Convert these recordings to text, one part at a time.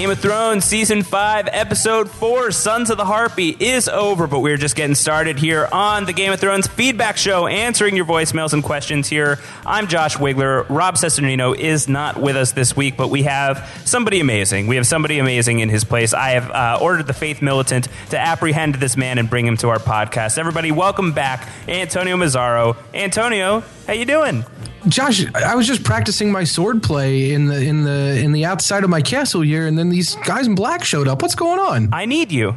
Game of Thrones Season 5, Episode 4, Sons of the Harpy is over, but we're just getting started here on the Game of Thrones Feedback Show, answering your voicemails and questions here. I'm Josh Wigler. Rob Cesternino is not with us this week, but we have somebody amazing. We have somebody amazing in his place. I have uh, ordered the Faith Militant to apprehend this man and bring him to our podcast. Everybody, welcome back Antonio Mazzaro. Antonio, how you doing? Josh, I was just practicing my sword play in the in the in the outside of my castle here, and then these guys in black showed up. What's going on? I need you.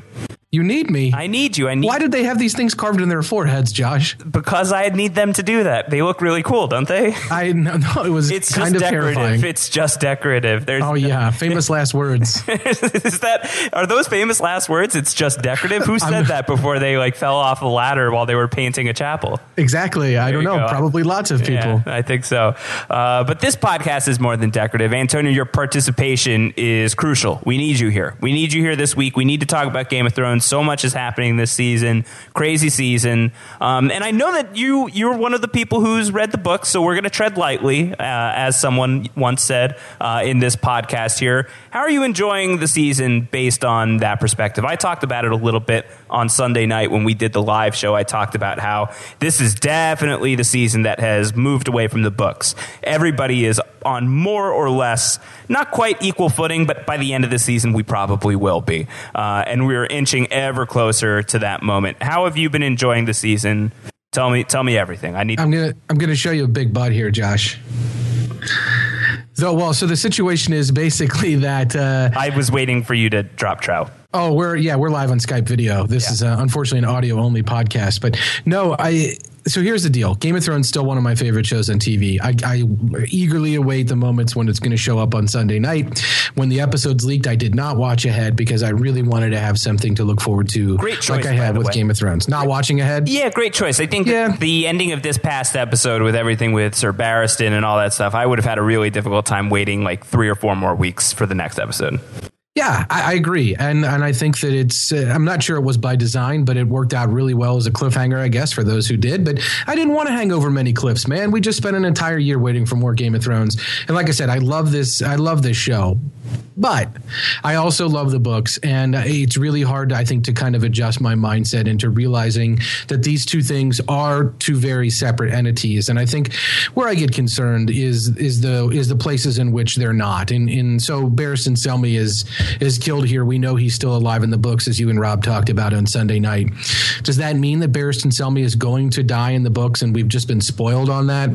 You need me. I need you. I need Why did they have these things carved in their foreheads, Josh? because I need them to do that. They look really cool, don't they? I no, no it was It's kind just of decorative. terrifying. It's just decorative. There's Oh yeah, famous last words. is that are those famous last words? It's just decorative. Who said that before they like fell off the ladder while they were painting a chapel? Exactly. I don't you know. go. Probably lots of people. Yeah, I think so. Uh, but this podcast is more than decorative. Antonio, your participation is crucial. We need you here. We need you here this week. We need to talk about Game of Thrones. So much is happening this season. Crazy season. Um, and I know that you you're one of the people who's read the book, so we're going to tread lightly, uh, as someone once said uh, in this podcast here. How are you enjoying the season based on that perspective? I talked about it a little bit on Sunday night when we did the live show. I talked about how this is definitely the season that has moved away from the books. Everybody is on more or less, not quite equal footing, but by the end of the season, we probably will be. Uh, and we're inching ever closer to that moment. How have you been enjoying the season? Tell me, tell me everything. I need. I'm gonna I'm gonna show you a big butt here, Josh. So well, so the situation is basically that. Uh, I was waiting for you to drop trout. Oh, we're yeah, we're live on Skype video. This is uh, unfortunately an audio only podcast, but no, I. So here's the deal: Game of Thrones still one of my favorite shows on TV. I, I eagerly await the moments when it's going to show up on Sunday night. When the episodes leaked, I did not watch ahead because I really wanted to have something to look forward to, Great choice, like I had with way. Game of Thrones. Not watching ahead. Yeah, great choice. I think Yeah. the ending of this past episode with everything with Sir Barristan and all that stuff, I would have had a really difficult time waiting like three or four more weeks for the next episode. Yeah, I, I agree, and and I think that it's. Uh, I'm not sure it was by design, but it worked out really well as a cliffhanger, I guess, for those who did. But I didn't want to hang over many cliffs, man. We just spent an entire year waiting for more Game of Thrones, and like I said, I love this. I love this show, but I also love the books, and it's really hard, I think, to kind of adjust my mindset into realizing that these two things are two very separate entities. And I think where I get concerned is is the is the places in which they're not. And and so Barristan Selmy is is killed here. We know he's still alive in the books, as you and Rob talked about on Sunday night. Does that mean that Barristan Selmy is going to die in the books, and we've just been spoiled on that?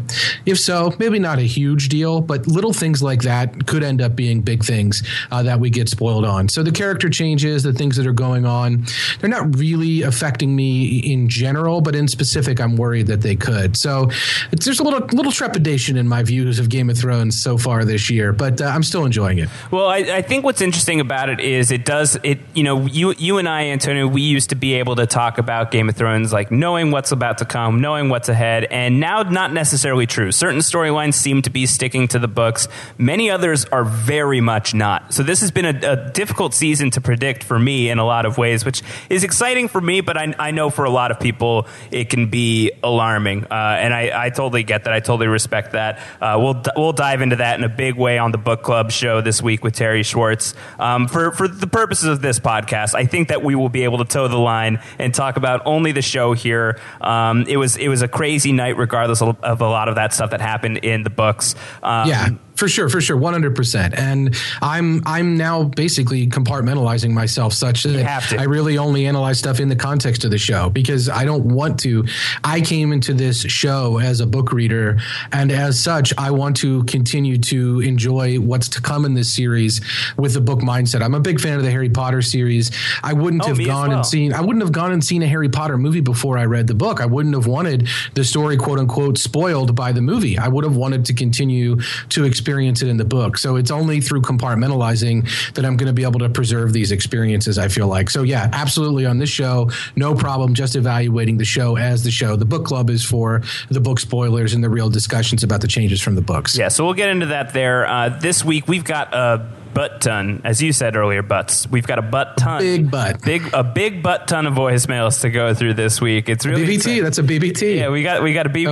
If so, maybe not a huge deal, but little things like that could end up being big things uh, that we get spoiled on. So the character changes, the things that are going on, they're not really affecting me in general, but in specific, I'm worried that they could. So there's a little little trepidation in my views of Game of Thrones so far this year, but uh, I'm still enjoying it. Well, I, I think what's interesting about it is it does it. You know, you you and I, Antonio, we used to be able to talk about Game of Thrones, like knowing what's about to come, knowing what's ahead, and now not necessarily true. Certain storylines seem to be sticking to the books. Many others are very much not. So this has been a, a difficult season to predict for me in a lot of ways, which is exciting for me, but I, I know for a lot of people it can be alarming, uh, and I, I totally get that. I totally respect that. Uh, we'll we'll dive into that in a big way on the book club show this week with Terry Schwartz. Um, for for the purposes of this podcast, I think that we will be able to toe the line and talk about only the show here. Um, it was it was a crazy night, regardless of, of a lot of that stuff that happened in the books. Um, Yeah, for sure, for sure, one hundred percent. And I'm I'm now basically compartmentalizing myself such that. I really only analyze stuff in the context of the show because I don't want to. I came into this show as a book reader, and as such, I want to continue to enjoy what's to come in this series with the book mindset. I'm a big fan of the Harry Potter series. I wouldn't Oh, have gone well. and seen. I wouldn't have gone and seen a Harry Potter movie before I read the book. I wouldn't have wanted the story, quote unquote, spoiled by the movie. I would have wanted to continue to experience it in the book. So it's only through compartmentalizing that I'm going to be able to preserve these experiences. I feel like. So yeah, absolutely on this show, no problem. Just evaluating the show as the show. The book club is for the book spoilers and the real discussions about the changes from the books. Yeah, so we'll get into that there. Uh, this week, we've got a butt ton, as you said earlier, butts. We've got a butt ton, Big butt. big a big butt ton of voicemails to go through this week. It's really BBT. exciting. That's a BBT. Yeah, we got we got a BBT.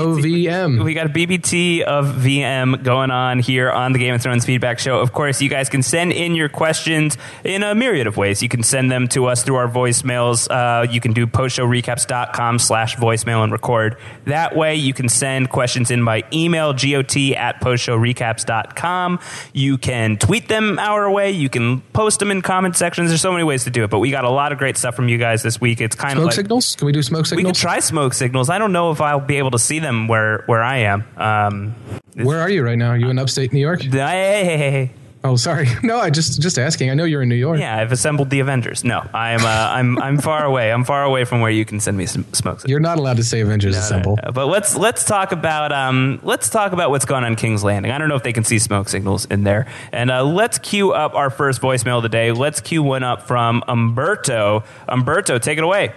OVM. We got a BBT of VM going on here on the Game of Thrones Feedback Show. Of course, you guys can send in your questions in a myriad of ways. You can send them to us through our voicemails. Uh, you can do postshowrecaps.com slash voicemail and record. That way, you can send questions in by email, got at postshowrecaps.com. You can tweet them our way. You can post them in comment sections. There's so many ways to do it, but we got a lot of great stuff from you guys this week. It's kind Smoke of like signals? Can we do smoke signals? we can try smoke signals. I don't know if I'll be able to see them where where I am. Um, Where are you right now? Are you in upstate New York? hey, hey, hey, hey, hey. Oh, sorry. No, I just just asking. I know you're in New York. Yeah, I've assembled the Avengers. No, I'm uh, I'm I'm far away. I'm far away from where you can send me some smoke signals. You're not allowed to say Avengers Assemble. Uh, But let's let's talk about um, let's talk about what's going on in King's Landing. I don't know if they can see smoke signals in there. And uh, let's cue up our first voicemail today. Let's cue one up from Umberto. Umberto, take it away.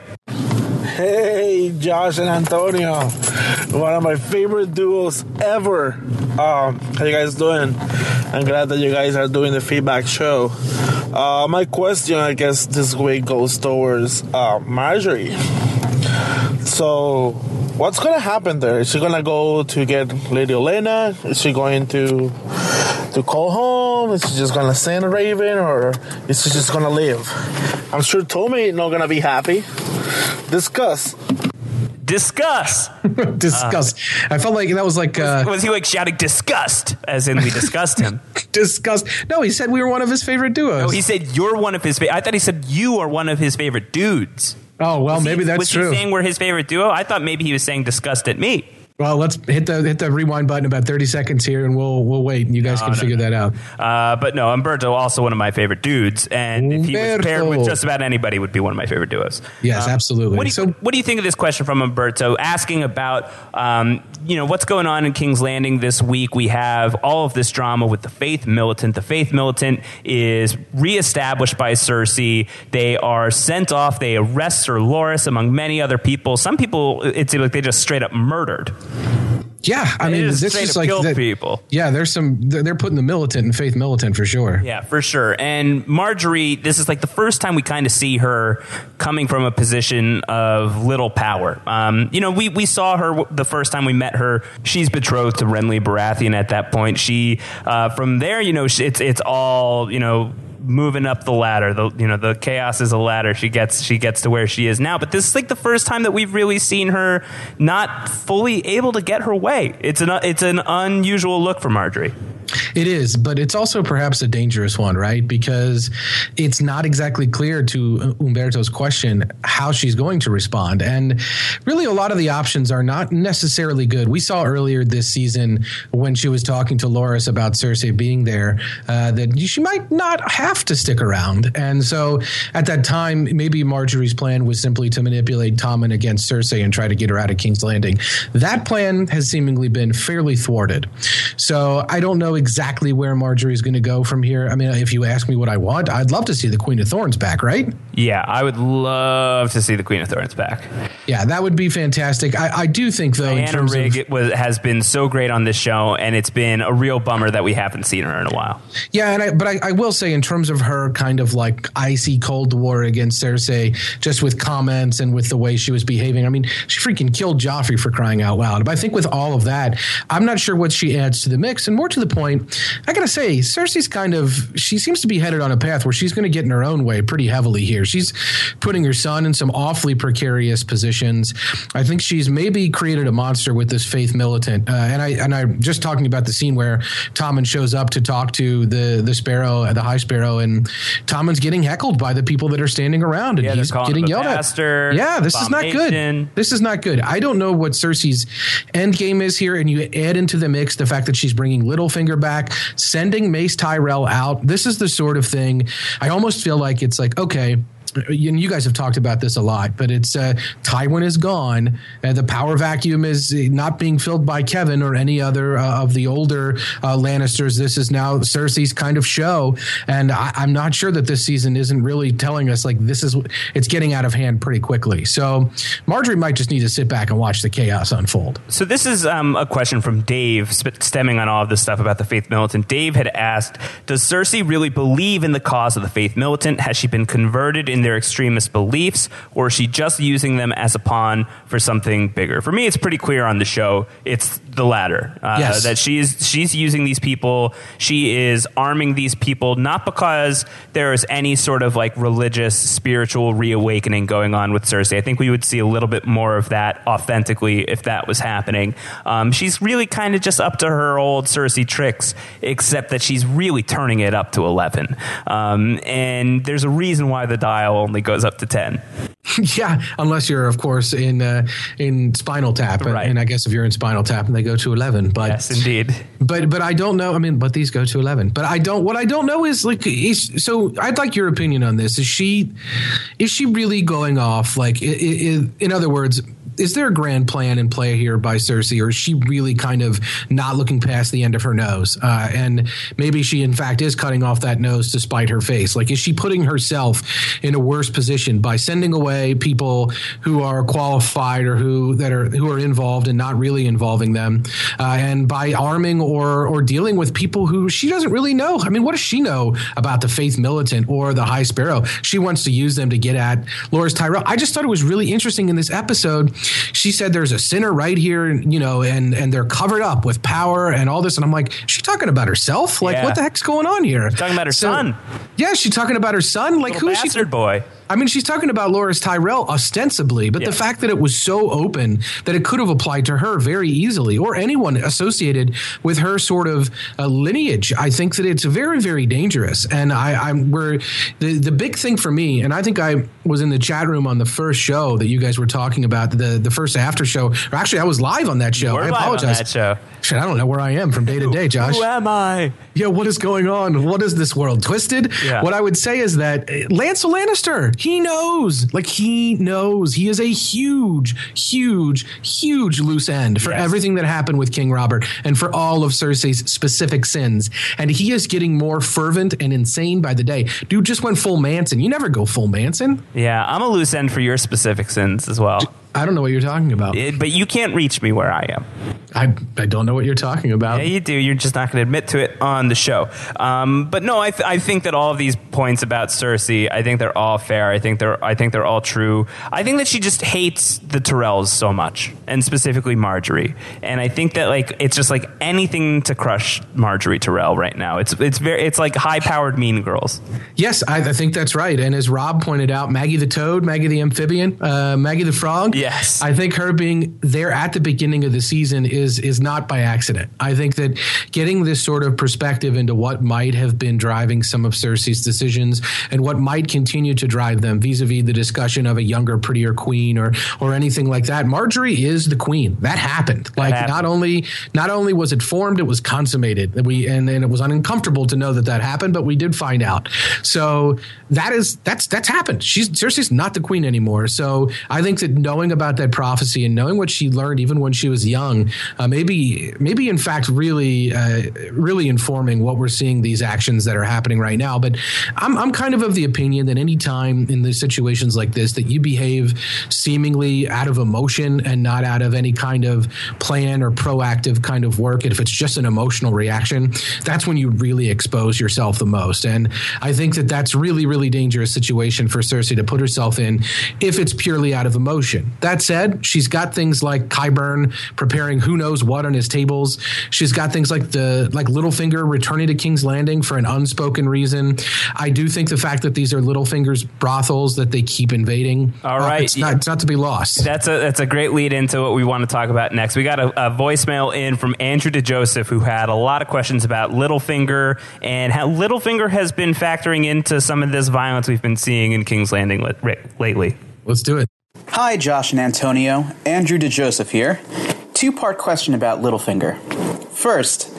Hey, Josh and Antonio, one of my favorite duos ever. Um, how you guys doing? I'm glad that you guys are doing the feedback show. Uh, my question, I guess, this week goes towards uh, Margaery. So, what's gonna happen there? Is she gonna go to get Lady Olenna? Is she going to to call home? Is she just gonna send a Raven, or is she just gonna leave? I'm sure Tommy not gonna be happy. Discuss. Discuss. Disgust. I felt like that was like uh, Was he like shouting disgust as in we discussed him? disgust. No, he said we were one of his favorite duos. Oh, he said you're one of his. Fa- I thought he said you are one of his favorite dudes. oh well, Was maybe he, that's was true. he saying we're his favorite duo? I thought maybe he was saying disgust at me. Well, let's hit the hit the rewind button about thirty seconds here, and we'll we'll wait, and you guys can no, figure that out. Uh, but no, Umberto also one of my favorite dudes, and if he was paired with just about anybody, would be one of my favorite duos. Yes, absolutely. Um, What do, you, So- what do you think of this question from Umberto asking about, um, you know, what's going on in King's Landing this week? We have all of this drama with the Faith Militant. The Faith Militant is reestablished by Cersei. They are sent off. They arrest Sir Loras, among many other people. Some people, it seems like they just straight up murdered. Yeah, I They mean, just this is like the- people. Yeah, there's some. They're they're putting the militant and faith militant for sure. Yeah, for sure. And Margaery, this is like the first time we kind of see her coming from a position of little power. Um, you know, we, we saw her the first time we met her. She's betrothed to Renly Baratheon at that point. She, uh, from there, you know, it's it's all you know moving up the ladder. The you know the chaos is a ladder. She gets she gets to where she is now. But this is like the first time that we've really seen her not fully able to get her way. It's an it's an unusual look for Margaery. It is, but it's also perhaps a dangerous one, right? Because it's not exactly clear to Umberto's question how she's going to respond. And really, a lot of the options are not necessarily good. We saw earlier this season when she was talking to Loras about Cersei being there uh, that she might not have to stick around. And so at that time, maybe Margaery's plan was simply to manipulate Tommen against Cersei and try to get her out of King's Landing. That plan has seemingly been fairly thwarted. So I don't know exactly where Margaery's going to go from here. I mean, if you ask me what I want, I'd love to see the Queen of Thorns back, right? Yeah, I would love to see the Queen of Thorns back. Yeah, that would be fantastic. I, I do think, though, in Diana terms Rigg of was, has been so great on this show, and it's been a real bummer that we haven't seen her in a while. Yeah, and I, but I, I will say, in terms of her kind of like icy cold war against Cersei, just with comments and with the way she was behaving, I mean, she freaking killed Joffrey for crying out loud. But I think with all of that, I'm not sure what she adds to the mix. And more to the point, I gotta say, Cersei's kind of she seems to be headed on a path where she's going to get in her own way pretty heavily here. She's putting her son in some awfully precarious positions. I think she's maybe created a monster with this faith militant. Uh, and I and I'm just talking about the scene where Tommen shows up to talk to the the Sparrow, the High Sparrow, and Tommen's getting heckled by the people that are standing around, and Yeah, he's getting yelled bastard, at. Yeah, this is not good. This is not good. I don't know what Cersei's end game is here, and you add into the mix the fact that she's bringing Littlefinger back, sending Mace Tyrell out. This is the sort of thing I almost feel like it's like okay. And you guys have talked about this a lot, but it's uh, Tywin is gone. Uh, the power vacuum is not being filled by Kevan or any other uh, of the older uh, Lannisters. This is now Cersei's kind of show, and I, am not sure that this season isn't really telling us like this is it's getting out of hand pretty quickly. So Margaery might just need to sit back and watch the chaos unfold. So this is um, a question from Dave, stemming on all of this stuff about the Faith Militant. Dave had asked, "Does Cersei really believe in the cause of the Faith Militant? Has she been converted in their extremist beliefs, or is she just using them as a pawn for something bigger?" For me, it's pretty clear on the show. It's the latter. Uh, yes. That she's she's using these people. She is arming these people not because there is any sort of like religious, spiritual reawakening going on with Cersei. I think we would see a little bit more of that authentically if that was happening. Um, she's really kind of just up to her old Cersei tricks, except that she's really turning it up to 11. Um, and there's a reason why the dial only goes up to 10. yeah, unless you're, of course, in uh, in Spinal Tap, right. and, and, I guess if you're in Spinal Tap, and they go to 11. But yes, indeed. But but I don't know. I mean, but these go to 11. But I don't. What I don't know is like, is, so I'd like your opinion on this. Is she is she really going off? Like, in other words, is there a grand plan in play here by Cersei, or is she really kind of not looking past the end of her nose? Uh, and maybe she, in fact, is cutting off that nose to spite her face. Like, is she putting herself in a worse position by sending away people who are qualified or who that are who are involved and not really involving them, uh, and by arming or or dealing with people who she doesn't really know? I mean, what does she know about the Faith Militant or the High Sparrow? She wants to use them to get at Loras Tyrell. I just thought it was really interesting in this episode she said there's a sinner right here, you know, and and they're covered up with power and all this. And I'm like, she talking about herself? Like, yeah. what the heck's going on here? She's talking about her so, son. Yeah, she's talking about her son. Like, Little who is she? boy. I mean, she's talking about Loras Tyrell ostensibly, but yeah. the fact that it was so open that it could have applied to her very easily or anyone associated with her sort of uh, lineage, I think that it's very, very dangerous. And I, I'm where the the big thing for me, and I think I was in the chat room on the first show that you guys were talking about the the first after show. Actually, I was live on that show. We're I apologize. that show. Shit, I don't know where I am from day to day, Josh. Who am I? Yeah, what is going on? What is this world twisted? Yeah. What I would say is that uh, Lancel Lannister, he knows. Like he knows. He is a huge, huge, huge loose end for yes. everything that happened with King Robert and for all of Cersei's specific sins. And he is getting more fervent and insane by the day. Dude just went full Manson. You never go full Manson. Yeah, I'm a loose end for your specific sins as well. I don't know what you're talking about. It, but you can't reach me where I am. I, I don't know what you're talking about. Yeah, you do. You're just not going to admit to it on the show. Um, but no, I, th- I think that all of these points about Cersei, I think they're all fair. I think they're I think they're all true. I think that she just hates the Tyrells so much, and specifically Margaery. And I think that like it's just like anything to crush Margaery Tyrell right now. It's it's very it's like high powered Mean Girls. Yes, I, I, think that's right. And as Rob pointed out, Maggie the Toad, Maggie the Amphibian, uh, Maggie the Frog. Yes. I think her being there at the beginning of the season is is not by accident. I think that getting this sort of perspective into what might have been driving some of Cersei's decisions and what might continue to drive them vis-a-vis the discussion of a younger, prettier queen or or anything like that. Margaery is the queen. That happened. That like happened. not only not only was it formed, it was consummated. We and, and it was uncomfortable to know that that happened, but we did find out. So that is that's that's happened. She's Cersei's not the queen anymore. So I think that knowing about that prophecy and knowing what she learned even when she was young, uh, maybe maybe in fact really uh, really informing what we're seeing these actions that are happening right now. But I'm I'm kind of of the opinion that any time in the situations like this that you behave seemingly out of emotion and not out of any kind of plan or proactive kind of work, and if it's just an emotional reaction, that's when you really expose yourself the most. And I think that that's really really dangerous situation for Cersei to put herself in if it's purely out of emotion. That said, she's got things like Qyburn preparing who knows what on his tables. She's got things like the like Littlefinger returning to King's Landing for an unspoken reason. I do think the fact that these are Littlefinger's brothels that they keep invading. All right, uh, it's, not, it's not to be lost. That's a that's a great lead into what we want to talk about next. We got a, a voicemail in from Andrew to DeJoseph who had a lot of questions about Littlefinger and how Littlefinger has been factoring into some of this violence we've been seeing in King's Landing lately. Let's do it. Hi, Josh and Antonio. Andrew DeJoseph here. Two part question about Littlefinger. First,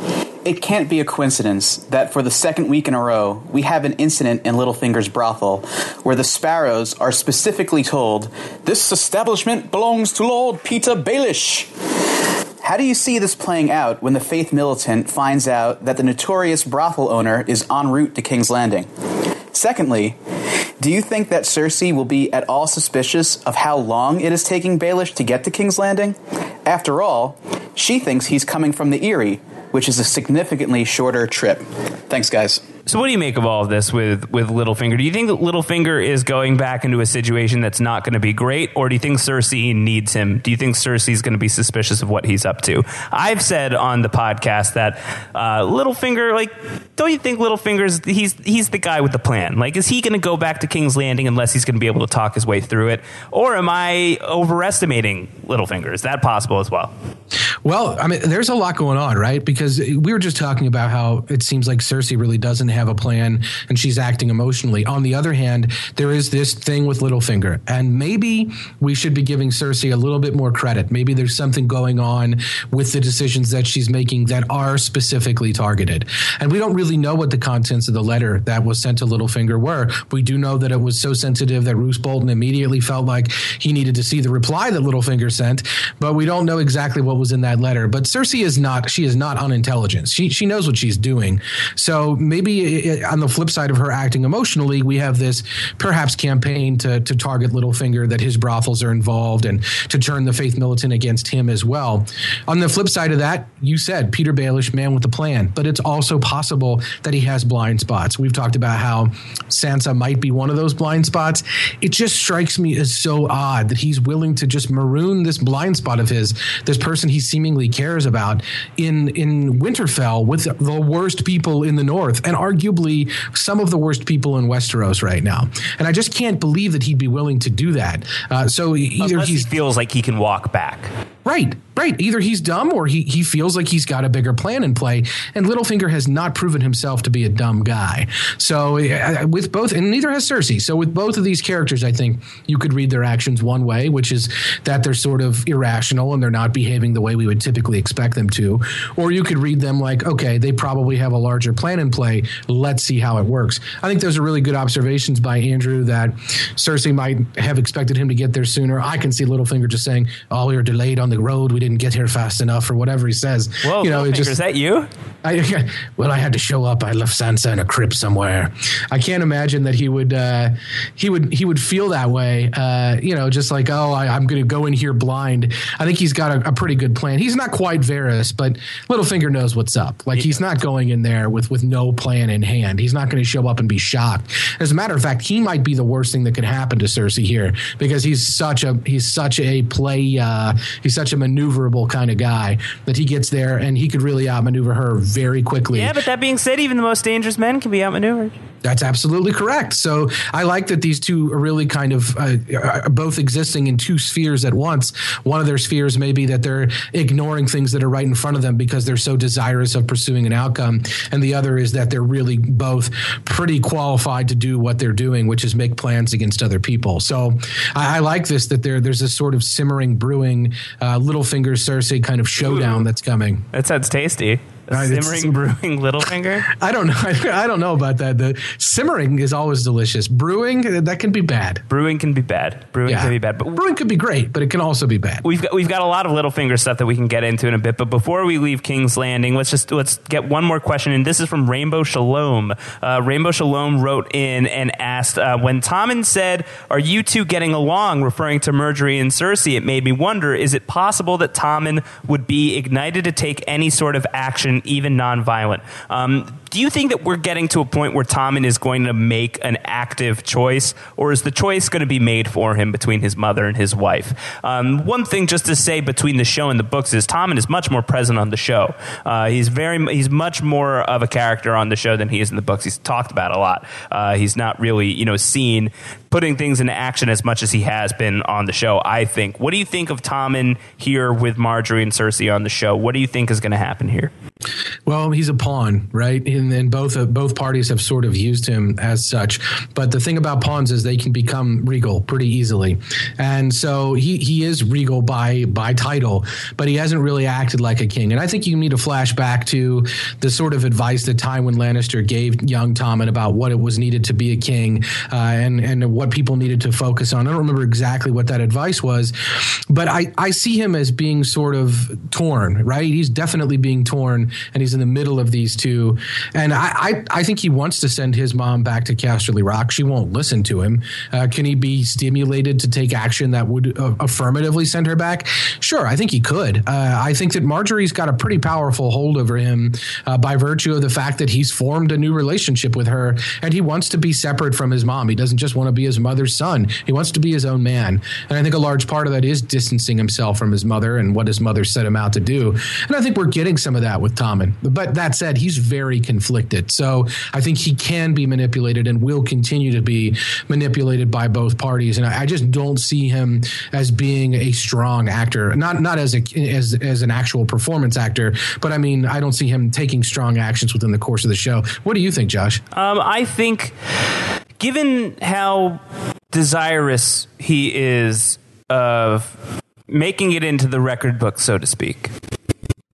it can't be a coincidence that for the second week in a row, we have an incident in Littlefinger's brothel where the Sparrows are specifically told, This establishment belongs to Lord Petyr Baelish. How do you see this playing out when the Faith Militant finds out that the notorious brothel owner is en route to King's Landing? Secondly, do you think that Cersei will be at all suspicious of how long it is taking Baelish to get to King's Landing? After all, she thinks he's coming from the Eyrie, which is a significantly shorter trip. Thanks, guys. So, what do you make of all of this with with Littlefinger? Do you think Littlefinger is going back into a situation that's not going to be great, or do you think Cersei needs him? Do you think Cersei's going to be suspicious of what he's up to? I've said on the podcast that uh, Littlefinger, like, don't you think Littlefinger's he's he's the guy with the plan? Like, is he going to go back to King's Landing unless he's going to be able to talk his way through it, or am I overestimating Littlefinger? Is that possible as well? Well, I mean, there's a lot going on, right? Because we were just talking about how it seems like Cersei really doesn't have a plan and she's acting emotionally. On the other hand, there is this thing with Littlefinger, and maybe we should be giving Cersei a little bit more credit. Maybe there's something going on with the decisions that she's making that are specifically targeted. And we don't really know what the contents of the letter that was sent to Littlefinger were. We do know that it was so sensitive that Roose Bolton immediately felt like he needed to see the reply that Littlefinger sent, but we don't know exactly what was in that letter. But Cersei is not she is not unintelligent. She she knows what she's doing. So maybe on the flip side of her acting emotionally, we have this perhaps campaign to to target Littlefinger that his brothels are involved and to turn the faith militant against him as well. On the flip side of that, you said Petyr Baelish, man with a plan, but it's also possible that he has blind spots. We've talked about how Sansa might be one of those blind spots. It just strikes me as so odd that he's willing to just maroon this blind spot of his, this person he seemingly cares about, in in Winterfell with the worst people in the North and arguably some of the worst people in Westeros right now. And I just can't believe that he'd be willing to do that. Uh, so either Unless he feels like he can walk back. Right, right. Either he's dumb or he, he feels like he's got a bigger plan in play. And Littlefinger has not proven himself to be a dumb guy. So, uh, with both, and neither has Cersei. So, with both of these characters, I think you could read their actions one way, which is that they're sort of irrational and they're not behaving the way we would typically expect them to. Or you could read them like, okay, they probably have a larger plan in play. Let's see how it works. I think those are really good observations by Andrew that Cersei might have expected him to get there sooner. I can see Littlefinger just saying, oh, we were delayed on the road. We didn't get here fast enough, or whatever he says. Whoa, you know, it just, is that you? I, well, I had to show up. I left Sansa in a crypt somewhere. I can't imagine that he would uh, he would he would feel that way. Uh, you know, just like oh, I, am going to go in here blind. I think he's got a, a, pretty good plan. He's not quite Varys, but Littlefinger knows what's up. Like yeah. he's not going in there with with no plan in hand. He's not going to show up and be shocked. As a matter of fact, he might be the worst thing that could happen to Cersei here because he's such a he's such a play uh, he's such a maneuverable kind of guy that he gets there and he could really outmaneuver her very quickly. Yeah, but that being said, even the most dangerous men can be outmaneuvered. That's absolutely correct. So I like that these two are really kind of uh, both existing in two spheres at once. One of their spheres may be that they're ignoring things that are right in front of them because they're so desirous of pursuing an outcome, and the other is that they're really both pretty qualified to do what they're doing, which is make plans against other people. So I, I like this that there there's this sort of simmering, brewing, uh, Littlefinger Cersei kind of showdown Ooh, that's coming. That sounds tasty. Uh, simmering brewing Littlefinger. I don't know. I, I, don't know about that. The simmering is always delicious. Brewing that can be bad. Brewing can be bad. Brewing yeah. can be bad. But brewing could be great, but it can also be bad. We've got we've got a lot of Littlefinger stuff that we can get into in a bit. But before we leave King's Landing, let's just let's get one more question. And this is from Rainbow Shalom. Uh, Rainbow Shalom wrote in and asked uh, when Tommen said, "Are you two getting along?" Referring to Margaery and Cersei, it made me wonder: Is it possible that Tommen would be ignited to take any sort of action, even nonviolent? Um, do you think that we're getting to a point where Tommen is going to make an active choice, or is the choice going to be made for him between his mother and his wife? Um, one thing just to say between the show and the books is Tommen is much more present on the show. Uh, he's very he's much more of a character on the show than he is in the books. He's talked about a lot. Uh, he's not really you know seen putting things into action as much as he has been on the show. I think. What do you think of Tommen here with Margaery and Cersei on the show? What do you think is going to happen here? Well, he's a pawn, right? And, and both uh, both parties have sort of used him as such. But the thing about pawns is they can become regal pretty easily, and so he he is regal by by title, but he hasn't really acted like a king. And I think you need to flash back to the sort of advice that Tywin Lannister gave young Tommen about what it was needed to be a king, uh, and and what people needed to focus on. I don't remember exactly what that advice was, but I I see him as being sort of torn, right? He's definitely being torn, and he's in the middle of these two. And I, I, I think he wants to send his mom back to Casterly Rock. She won't listen to him. Uh, can he be stimulated to take action that would uh, affirmatively send her back? Sure, I think he could. Uh, I think that Margaery's got a pretty powerful hold over him uh, by virtue of the fact that he's formed a new relationship with her, and he wants to be separate from his mom. He doesn't just want to be his mother's son. He wants to be his own man. And I think a large part of that is distancing himself from his mother and what his mother set him out to do. And I think we're getting some of that with Tommen. But that said, he's very conflicted. So I think he can be manipulated and will continue to be manipulated by both parties. And I, just don't see him as being a strong actor, not not as a as as an actual performance actor, but I mean, I don't see him taking strong actions within the course of the show. What do you think, Josh? Um, I think, given how desirous he is of making it into the record book, so to speak.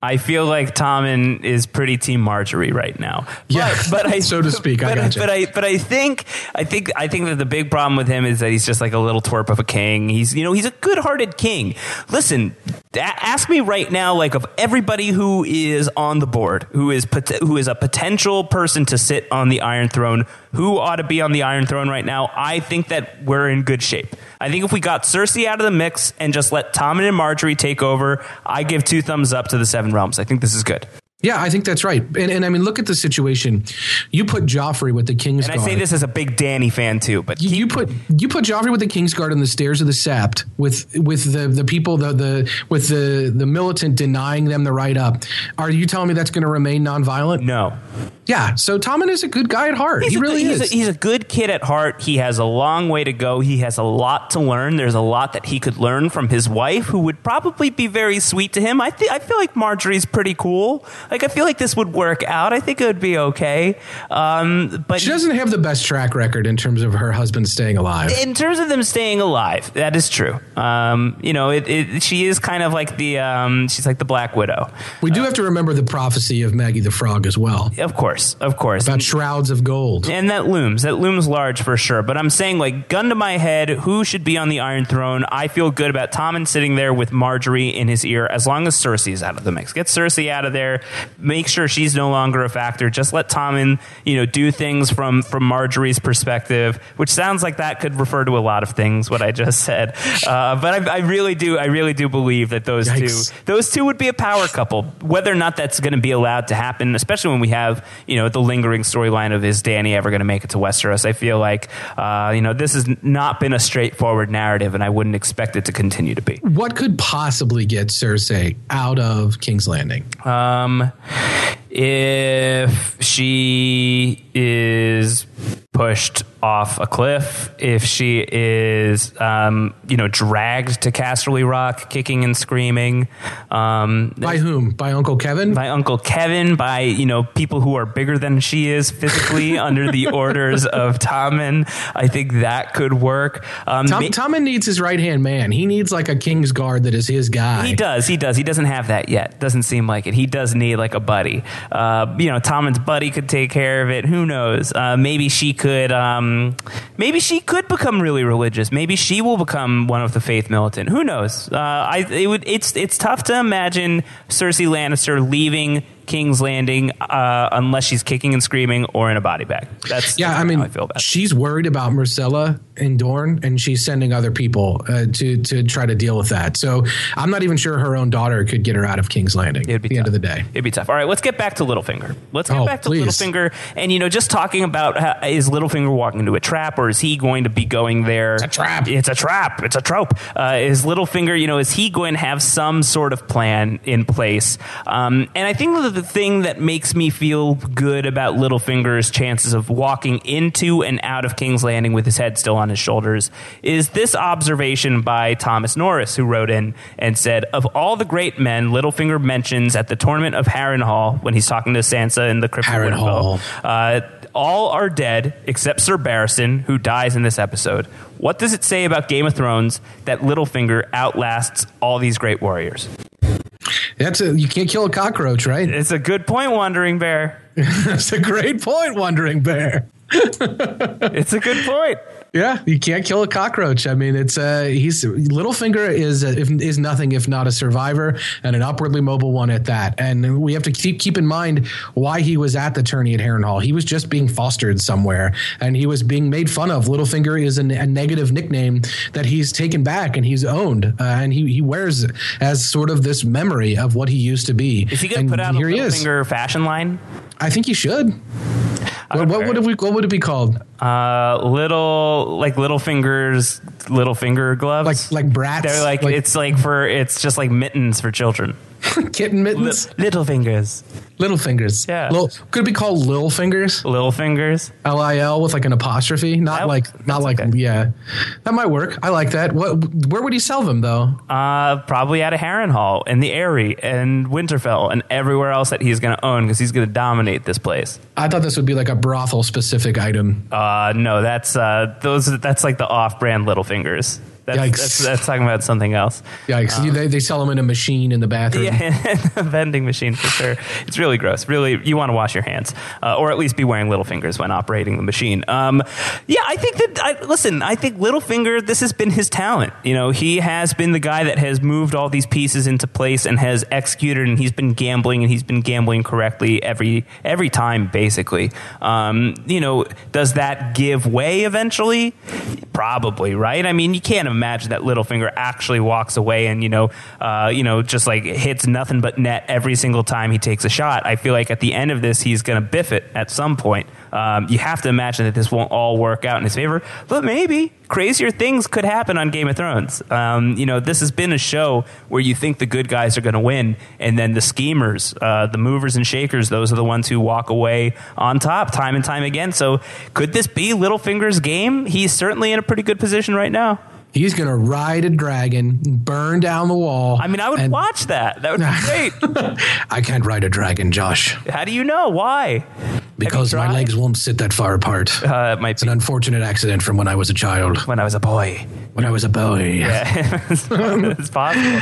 I feel like Tommen is pretty team Margaery right now. Yeah, but I, so to speak. But, I gotcha. but I, but I think, I think, I think that the big problem with him is that he's just like a little twerp of a king. He's, you know, he's a good-hearted king. Listen, ask me right now, like of everybody who is on the board, who is who is a potential person to sit on the Iron Throne, who ought to be on the Iron Throne right now. I think that we're in good shape. I think if we got Cersei out of the mix and just let Tommen and Margaery take over, I give two thumbs up to the Seven Realms. I think this is good. Yeah, I think that's right. And, and I mean, look at the situation. You put Joffrey with the King's and Guard. I say this as a big Dany fan too, but you, you put you put Joffrey with the King's Guard on the stairs of the Sept with with the the people the the with the the militant denying them the right up. Are you telling me that's going to remain nonviolent? No. Yeah. So Tommen is a good guy at heart. He's he really good, is. He's a, he's a good kid at heart. He has a long way to go. He has a lot to learn. There's a lot that he could learn from his wife, who would probably be very sweet to him. I think I feel like Margaery's pretty cool. Like I feel like this would work out. I think it would be okay. Um, but she doesn't have the best track record in terms of her husband staying alive. In terms of them staying alive, that is true. Um, you know, it, it, she is kind of like the um, she's like the Black Widow. We do uh, have to remember the prophecy of Maggie the Frog as well. Of course, of course, about and, shrouds of gold, and that looms. That looms large for sure. But I'm saying, like, gun to my head, who should be on the Iron Throne? I feel good about Tommen sitting there with Margaery in his ear, as long as Cersei's out of the mix. Get Cersei out of there. Make sure she's no longer a factor. Just let Tommen, you know, do things from from Margaery's perspective, which sounds like that could refer to a lot of things. What I just said, uh, but I, I, really do, I really do believe that those Yikes. two, those two would be a power couple. Whether or not that's going to be allowed to happen, especially when we have, you know, the lingering storyline of is Dany ever going to make it to Westeros? I feel like, uh, you know, this has not been a straightforward narrative, and I wouldn't expect it to continue to be. What could possibly get Cersei out of King's Landing? Um, if she is pushed off a cliff, if she is, um, you know, dragged to Casterly Rock, kicking and screaming. Um, by whom? By Uncle Kevan? By Uncle Kevan. By you know people who are bigger than she is physically under the orders of Tommen. I think that could work. Um, Tom, Tommen needs his right hand man. He needs like a King's Guard that is his guy. He does. He does. He doesn't have that yet. Doesn't seem like it. He does need like a buddy. Uh, you know, Tommen's buddy could take care of it. Who knows? Uh, maybe she could. Could um, maybe she could become really religious. Maybe she will become one of the faith militant. Who knows? Uh, I it would. It's it's tough to imagine Cersei Lannister leaving King's Landing uh, unless she's kicking and screaming or in a body bag. That's yeah. That's I mean, I feel bad. she's worried about Myrcella and Dorne, and she's sending other people uh, to to try to deal with that. So I'm not even sure her own daughter could get her out of King's Landing. It'd be at the tough. end of the day. It'd be tough. All right, let's get back to Littlefinger. Let's get oh, back to please. Littlefinger, and you know, just talking about how, is Littlefinger walking into a trap, or is he going to be going there? It's a trap. It's a trap. It's a trope. Uh, is Littlefinger, you know, is he going to have some sort of plan in place? Um, and I think that the thing that makes me feel good about Littlefinger's chances of walking into and out of King's Landing with his head still on his shoulders is this observation by Thomas Norris, who wrote in and said, Of all the great men Littlefinger mentions at the tournament of Harrenhal when he's talking to Sansa in the Crypt of. Winterfell, uh, all are dead except Sir Barristan, who dies in this episode. What does it say about Game of Thrones that Littlefinger outlasts all these great warriors? That's a you can't kill a cockroach, right? It's a good point, Wandering Bear. That's a great point, Wandering Bear. It's a good point. Yeah, you can't kill a cockroach. I mean, it's uh, he's Littlefinger is uh, if, is nothing if not a survivor and an upwardly mobile one at that. And we have to keep keep in mind why he was at the tourney at Harrenhal. He was just being fostered somewhere, and he was being made fun of. Littlefinger is an, a negative nickname that he's taken back and he's owned, uh, and he he wears as sort of this memory of what he used to be. Is he going to put out a here he is. Littlefinger fashion line? I think he should. What, what would it, what would it be called? Uh, little like little fingers, little finger gloves. Like like brats? They're like, it's like for it's just like mittens for children. kitten mittens. Li- little fingers, Little fingers. Yeah. Lil, could it be called Lil Fingers? little fingers. L I L with like an apostrophe, not like not like okay. yeah. That might work. I like that. What? Where would he sell them though? Uh, probably at a Harrenhal and the Eyrie and Winterfell and everywhere else that he's going to own because he's going to dominate this place. I thought this would be like a brothel specific item. Uh, no, that's uh, those. That's like the off-brand little fingers. That's, that's, that's talking about something else. Yikes! they, they sell them in a machine in the bathroom. Yeah, a vending machine for sure. It's really gross. Really, you want to wash your hands, uh, or at least be wearing little fingers when operating the machine. Um, yeah, I think that. I, listen, I think Littlefinger. This has been his talent. You know, he has been the guy that has moved all these pieces into place and has executed. And he's been gambling, and he's been gambling correctly every every time, basically. Um, you know, does that give way eventually? Probably, right? I mean, you can't imagine that Littlefinger actually walks away and you know, uh, you know, just like hits nothing but net every single time he takes a shot. I feel like at the end of this, he's going to biff it at some point. Um, you have to imagine that this won't all work out in his favor, but maybe crazier things could happen on Game of Thrones. Um, you know, this has been a show where you think the good guys are going to win, and then the schemers, uh, the movers and shakers, those are the ones who walk away on top time and time again. So, could this be Littlefinger's game? He's certainly in a pretty good position right now. He's gonna ride a dragon, burn down the wall. I mean, I would and- watch that. That would be great. I can't ride a dragon, Josh, How do you know? Why? Because my legs won't sit that far apart. Uh, it might It's an unfortunate accident from when I was a child. when I was a boy. When I was a boy. Yeah, it's possible.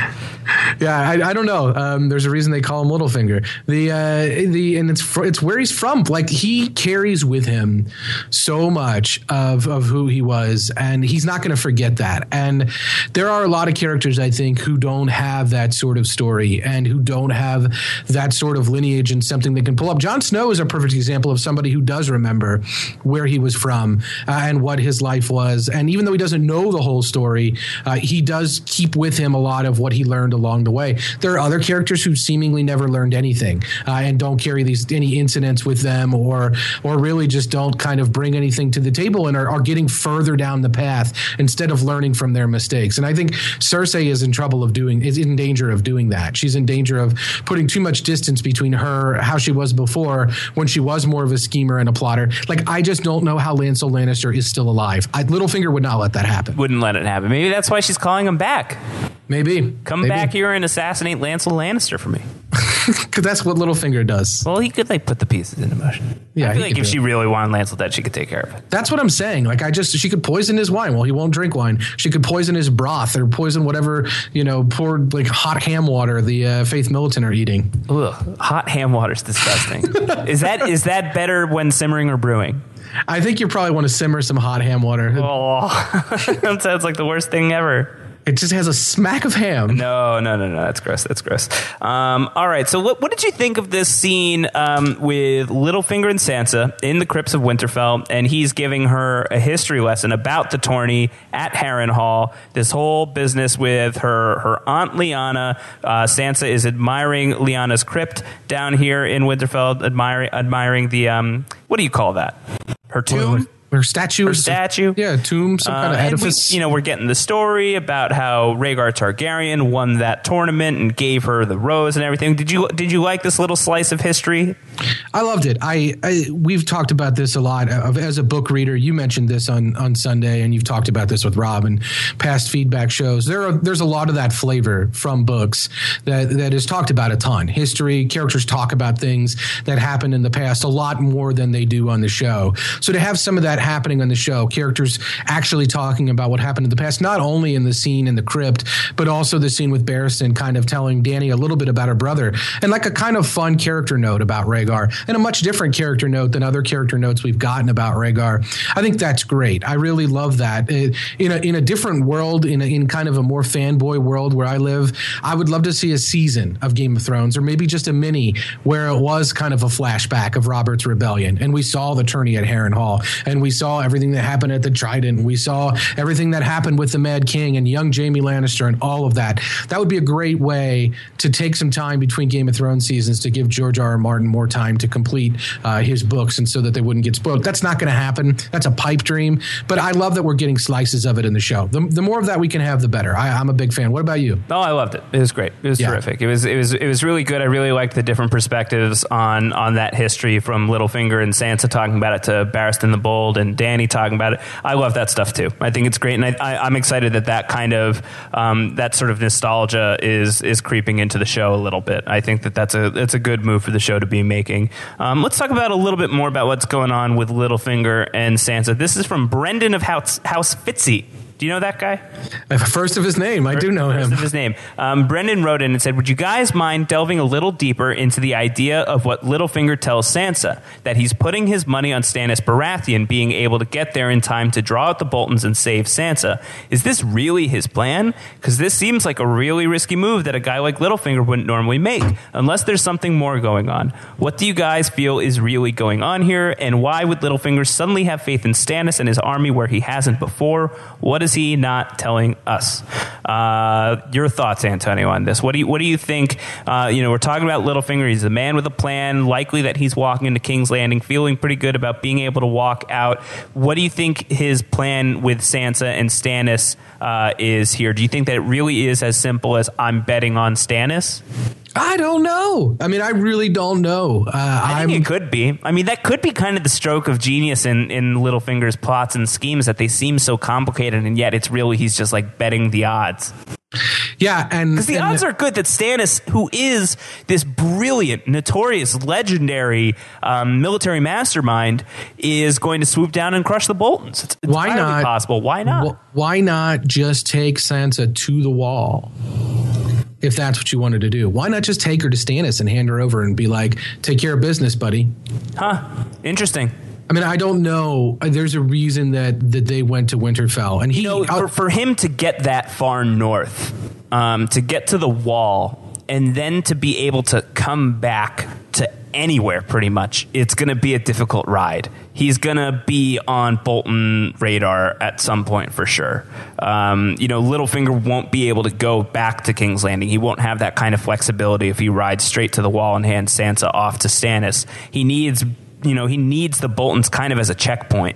Yeah, I, I don't know. Um, there's a reason they call him Littlefinger. The uh, the and it's fr- it's where he's from. Like he carries with him so much of of who he was, and he's not going to forget that. And there are a lot of characters I think who don't have that sort of story and who don't have that sort of lineage and something they can pull up. Jon Snow is a perfect example of somebody who does remember where he was from uh, and what his life was. And even though he doesn't know the whole story, uh, he does keep with him a lot of what he learned along the way. There are other characters who seemingly never learned anything uh, and don't carry these any incidents with them, or or really just don't kind of bring anything to the table and are, are getting further down the path instead of learning from their mistakes. And I think Cersei is in trouble of doing is in danger of doing that. She's in danger of putting too much distance between her how she was before when she was more of a schemer and a plotter. Like I just don't know how Lancel Lannister is still alive. I, Littlefinger would not let that happen. Wouldn't let it happen. Maybe that's why she's calling him back. Maybe Come Maybe. back here and assassinate Lancel Lannister for me. because that's what Littlefinger does. Well, he could like put the pieces into motion. Yeah, I feel like if she really wanted Lancel dead, she could take care of it. That's what I'm saying. Like I just she could poison his wine. Well, he won't drink wine. She could poison his broth or poison whatever you know, pour like hot ham water the uh, Faith Militant are eating. Ugh, hot ham water's disgusting. is that is that better when simmering or brewing? I think you probably want to simmer some hot ham water. Oh, that sounds like the worst thing ever. It just has a smack of ham. No, no, no, no. That's gross. That's gross. Um, all right. So, what, what did you think of this scene um, with Littlefinger and Sansa in the crypts of Winterfell, and he's giving her a history lesson about the tourney at Harrenhal? This whole business with her her aunt Lyanna. Uh, Sansa is admiring Lyanna's crypt down here in Winterfell, admiring admiring the um, what do you call that? Her tomb. Or statue, or statue. Yeah, tomb, some kind of Uh, and we- edifice. you know, we're getting the story about how Rhaegar Targaryen won that tournament and gave her the rose and everything. Did you did you like this little slice of history? I loved it. I, I we've talked about this a lot as a book reader. You mentioned this on on Sunday, and you've talked about this with Rob and past feedback shows. There are there's a lot of that flavor from books that that is talked about a ton. History characters talk about things that happened in the past a lot more than they do on the show. So to have some of that happening on the show, characters actually talking about what happened in the past, not only in the scene in the crypt, but also the scene with Barristan kind of telling Dany a little bit about her brother, and like a kind of fun character note about Rhaegar, and a much different character note than other character notes we've gotten about Rhaegar. I think that's great. I really love that. It- in a in a different world, in a, in kind of a more fanboy world where I live, I would love to see a season of Game of Thrones, or maybe just a mini where it was kind of a flashback of Robert's rebellion, and we saw the tourney at Harrenhal, and we saw everything that happened at the Trident, we saw everything that happened with the Mad King and young Jaime Lannister, and all of that. That would be a great way to take some time between Game of Thrones seasons to give George R. R. Martin more time to complete uh, his books, and so that they wouldn't get spoiled. That's not going to happen. That's a pipe dream. But I love that we're getting slices of it in the show. The, the more of that we can have, the better. I, I'm a big fan. What about you? Oh, I loved it. It was great. It was Yeah. terrific. It was it was it was really good. I really liked the different perspectives on on that history from Littlefinger and Sansa talking about it to Barristan the Bold and Dany talking about it. I love that stuff too. I think it's great, and I, I'm excited that that kind of um, that sort of nostalgia is is creeping into the show a little bit. I think that that's a it's a good move for the show to be making. Um, let's talk about a little bit more about what's going on with Littlefinger and Sansa. This is from Brendan of House House Fitzy. Do you know that guy? First of his name, I do know First him. of his name. Um, Brendan wrote in and said, "Would you guys mind delving a little deeper into the idea of what Littlefinger tells Sansa that he's putting his money on Stannis Baratheon being able to get there in time to draw out the Boltons and save Sansa? Is this really his plan? Because this seems like a really risky move that a guy like Littlefinger wouldn't normally make, unless there's something more going on. What do you guys feel is really going on here, and why would Littlefinger suddenly have faith in Stannis and his army where he hasn't before? What is he not telling us? Uh, your thoughts, Antonio, on this? What do you What do you think? Uh, you know, we're talking about Littlefinger. He's a man with a plan. Likely that he's walking into King's Landing, feeling pretty good about being able to walk out. What do you think his plan with Sansa and Stannis uh, is here? Do you think that it really is as simple as I'm betting on Stannis? I don't know. I mean, I really don't know. Uh, I I'm, think it could be. I mean, that could be kind of the stroke of genius in, in Littlefinger's plots and schemes that they seem so complicated, and yet it's really he's just like betting the odds. yeah, and Because the and- odds are good that Stannis, who is this brilliant, notorious, legendary um, military mastermind, is going to swoop down and crush the Boltons. It's Why not? possible. Why not? Wh- Why not just take Sansa to the wall? If that's what you wanted to do, why not just take her to Stannis and hand her over and be like, "Take care of business, buddy." huh? Interesting. I mean, I don't know. There's a reason that that they went to Winterfell, and he. You know, for, for him to get that far north, um, to get to the wall, and then to be able to come back to anywhere pretty much, it's going to be a difficult ride. He's going to be on Bolton radar at some point for sure. Um, you know, Littlefinger won't be able to go back to King's Landing. He won't have that kind of flexibility if he rides straight to the wall and hands Sansa off to Stannis. He needs you know he needs the Boltons kind of as a checkpoint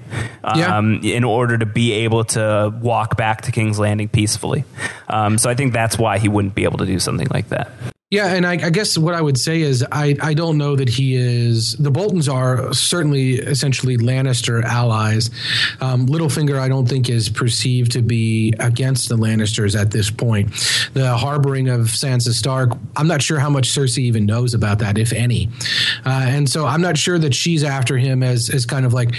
Yeah. um, in order to be able to walk back to King's Landing peacefully. Um, so I think that's why he wouldn't be able to do something like that. Yeah, and I, I guess what I would say is I, I don't know that he is. The Boltons are certainly essentially Lannister allies. Um, Littlefinger, I don't think, is perceived to be against the Lannisters at this point. The harboring of Sansa Stark, I'm not sure how much Cersei even knows about that, if any. Uh, and so I'm not sure that she's after him as, as kind of like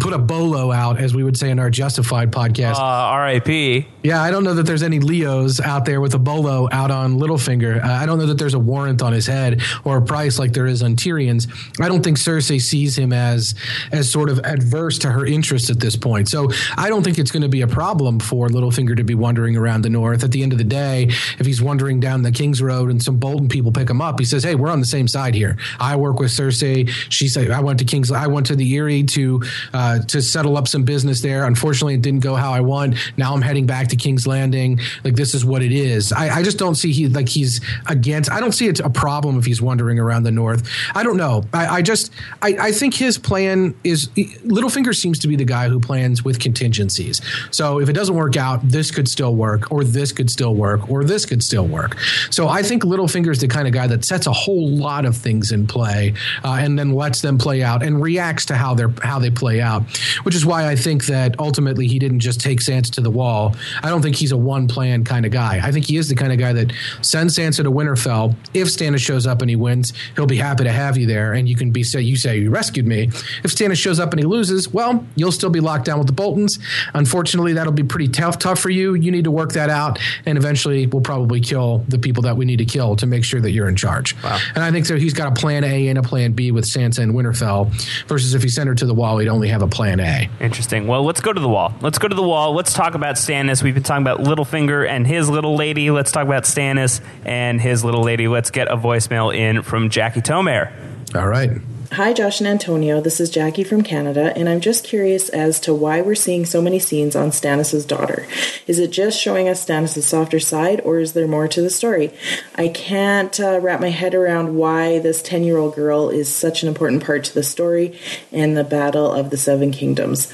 put a bolo out, as we would say in our Justified podcast. Uh, R.I.P. Yeah, I don't know that there's any Leos out there with a bolo out on Littlefinger. Uh, I don't know that there's a warrant on his head or a price like there is on Tyrion's. I don't think Cersei sees him as as sort of adverse to her interests at this point. So I don't think it's going to be a problem for Littlefinger to be wandering around the north. At the end of the day, if he's wandering down the King's Road and some Bolton people pick him up, he says, "Hey, we're on the same side here. I work with Cersei. She said I went to King's. I went to the Eyrie to uh, to settle up some business there. Unfortunately, it didn't go how I want. Now I'm heading back to King's Landing. Like this is what it is. I, I just don't see he like he's against." Against. I don't see it's a problem if he's wandering around the north. I don't know. I, I just I, I think his plan is Littlefinger seems to be the guy who plans with contingencies. So if it doesn't work out, this could still work, or this could still work, or this could still work. So I think Littlefinger is the kind of guy that sets a whole lot of things in play uh, and then lets them play out and reacts to how they're how they play out. Which is why I think that ultimately he didn't just take Sansa to the wall. I don't think he's a one plan kind of guy. I think he is the kind of guy that sends Sansa to Winterfell. If Stannis shows up and he wins, he'll be happy to have you there, and you can be say you say you rescued me. If Stannis shows up and he loses, well, you'll still be locked down with the Boltons. Unfortunately, that'll be pretty tough tough for you. You need to work that out, and eventually we'll probably kill the people that we need to kill to make sure that you're in charge. Wow. And I think so. He's got a plan A and a plan B with Sansa and Winterfell, versus if he sent her to the wall, he'd only have a plan A. Interesting. Well, let's go to the wall. Let's go to the wall. Let's talk about Stannis. We've been talking about Littlefinger and his little lady. Let's talk about Stannis and his little lady. Let's get a voicemail in from Jackie Tomer. All right. Hi, Josh and Antonio. This is Jackie from Canada, and I'm just curious as to why we're seeing so many scenes on Stannis' daughter. Is it just showing us Stannis' softer side, or is there more to the story? I can't uh, wrap my head around why this 10 year old girl is such an important part to the story and the Battle of the Seven Kingdoms.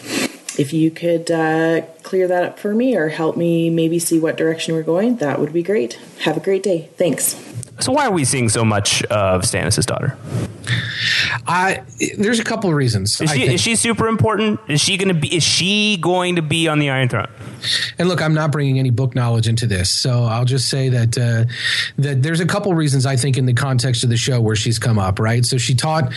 If you could uh, clear that up for me or help me maybe see what direction we're going, that would be great. Have a great day. Thanks. So, why are we seeing so much of Stannis' daughter? I there's a couple of reasons. Is she, is she super important? Is she going to be? Is she going to be on the Iron Throne? And look, I'm not bringing any book knowledge into this, so I'll just say that uh, that there's a couple reasons I think in the context of the show where she's come up. Right, so she taught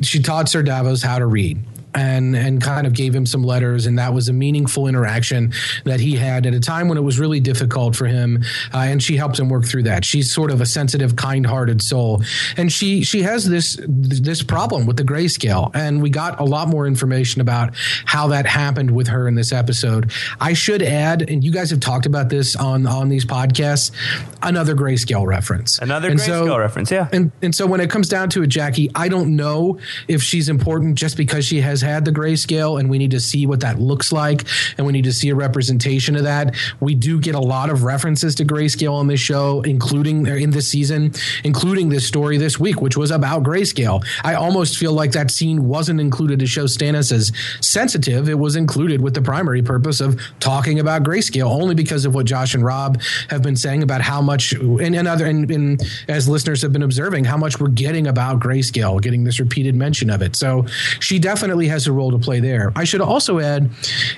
she taught Sir Davos how to read and and kind of gave him some letters, and that was a meaningful interaction that he had at a time when it was really difficult for him. Uh, and she helped him work through that. She's sort of a sensitive, kind-hearted soul, and she she has this this problem with the grayscale, and we got a lot more information about how that happened with her in this episode. I should add, and you guys have talked about this on on these podcasts, another grayscale reference, another and grayscale so, reference, yeah. And and so when it comes down to it, Jackie, I don't know if she's important just because she has had the grayscale and we need to see what that looks like and we need to see a representation of that. We do get a lot of references to grayscale on this show, including uh, in this season, including this story this week, which was about grayscale. I almost feel like that scene wasn't included to show Stannis as sensitive. It was included with the primary purpose of talking about grayscale, only because of what Josh and Rob have been saying about how much, and, and other, and, and as listeners have been observing, how much we're getting about grayscale, getting this repeated mention of it. So she definitely has a role to play there. I should also add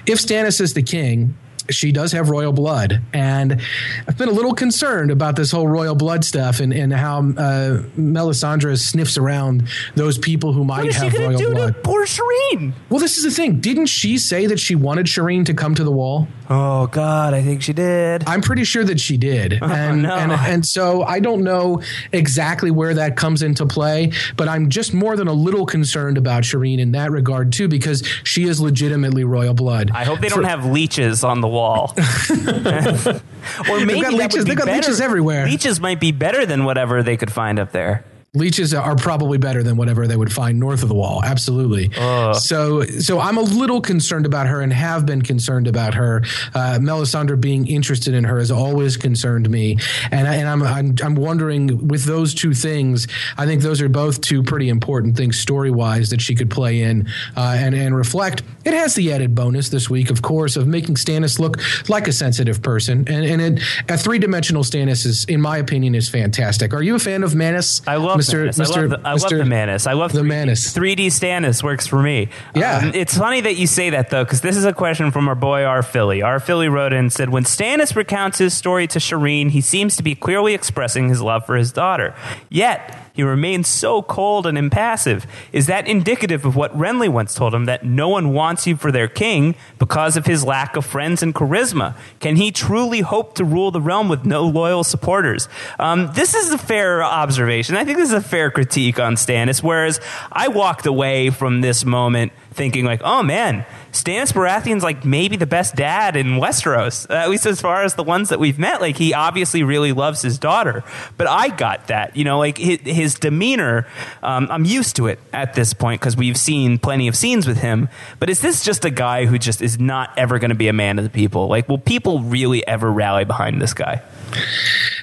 if Stannis is the king, she does have royal blood, and I've been a little concerned about this whole royal blood stuff and, and how uh, Melisandre sniffs around those people who might have royal blood. poor Shireen. Well, this is the thing. Didn't she say that she wanted Shireen to come to the wall? Oh God, I think she did. I'm pretty sure that she did, oh, and, no. and and so I don't know exactly where that comes into play, but I'm just more than a little concerned about Shireen in that regard too, because she is legitimately royal blood. I hope they don't have leeches on the wall. or maybe they've got, leeches, they've got leeches everywhere. Leeches might be better than whatever they could find up there leeches are probably better than whatever they would find north of the wall. Absolutely. Uh. So, so I'm a little concerned about her and have been concerned about her. Uh, Melisandre being interested in her has always concerned me, and, I, and I'm, I'm I'm wondering with those two things. I think those are both two pretty important things story wise that she could play in uh, and and reflect. It has the added bonus this week, of course, of making Stannis look like a sensitive person, and and it, a three dimensional Stannis is, in my opinion, is fantastic. Are you a fan of Mannus? I love Mr. Mr. I love the, I love the Mannus. I love the 3D, Mannus. 3D Stannis works for me. Yeah. Um, it's funny that you say that though, because this is a question from our boy R. Philly. R. Philly wrote in and said, "When Stannis recounts his story to Shireen, he seems to be clearly expressing his love for his daughter. Yet." He remains so cold and impassive. Is that indicative of what Renly once told him that no one wants you for their king because of his lack of friends and charisma? Can he truly hope to rule the realm with no loyal supporters? Um, this is a fair observation. I think this is a fair critique on Stannis, whereas I walked away from this moment thinking like, oh man, Stannis Baratheon's like maybe the best dad in Westeros, at least as far as the ones that we've met. Like he obviously really loves his daughter, but I got that, you know, like his, his demeanor. Um, I'm used to it at this point because we've seen plenty of scenes with him. But is this just a guy who just is not ever going to be a man of the people? Like, will people really ever rally behind this guy?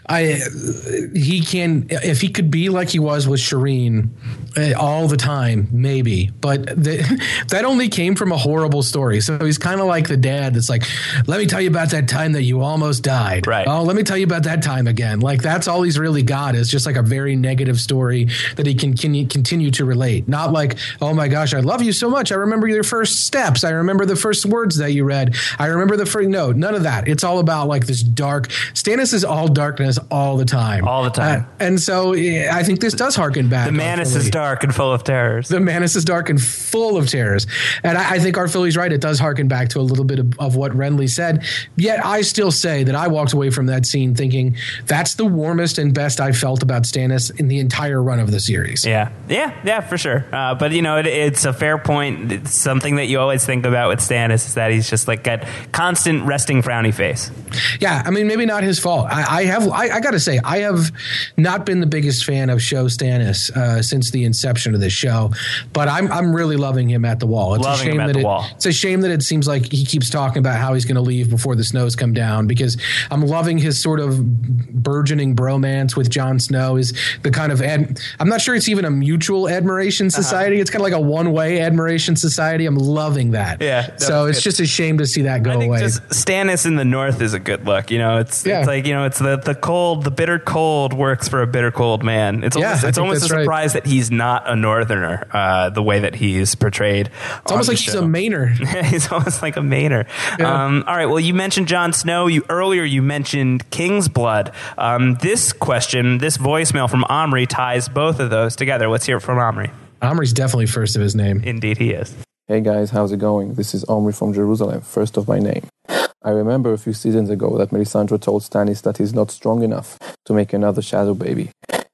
I he can if he could be like he was with Shireen uh, all the time, maybe. But the, that only came from a horrible story. So he's kind of like the dad that's like, "Let me tell you about that time that you almost died." Right. Oh, let me tell you about that time again. Like that's all he's really got is just like a very negative story that he can, can continue to relate. Not like, "Oh my gosh, I love you so much. I remember your first steps. I remember the first words that you read. I remember the first." No, none of that. It's all about like this dark. Stannis is all darkness all the time. All the time. Uh, and so yeah, I think this does harken back. The Manus is dark and full of terrors. The Manus is dark and full of terrors. And I, I think our Philly's right. It does harken back to a little bit of, of what Renly said. Yet I still say that I walked away from that scene thinking that's the warmest and best I felt about Stannis in the entire run of the series. Yeah, yeah, yeah, for sure. Uh, but you know, it, it's a fair point. It's something that you always think about with Stannis is that he's just like got constant resting frowny face. Yeah, I mean, maybe not his fault. I, I have, I, I got to say, I have not been the biggest fan of Show Stannis uh, since the inception of this show, but I'm, I'm really loving him at the wall. It's Loving a shame at that it, wall. it's a shame that it seems like he keeps talking about how he's going to leave before the snows come down because I'm loving his sort of burgeoning bromance with Jon Snow. Is the kind of ad, I'm not sure it's even a mutual admiration Uh-huh. society. It's kind of like a one way admiration society. I'm loving that. Yeah, So it's good. just a shame to see that go I think away. just Stannis in the north is a good look. You know, it's Yeah. it's like you know, it's the the cold, the bitter cold works for a bitter cold man. It's Yeah, almost, it's almost a that's right. surprise that he's not a northerner. Uh, the way that he's portrayed, it's almost like he's a Mainer. he's almost like a Mainer. Yeah. Um, all right. Well, you mentioned Jon Snow. You earlier you mentioned King's Blood. Um, this question, this voicemail from Omri ties both of those together. Let's hear it from Omri. Omri's definitely first of his name. Indeed, he is. Hey guys, how's it going? This is Omri from Jerusalem, first of my name. I remember a few seasons ago that Melisandre told Stannis that he's not strong enough to make another shadow baby.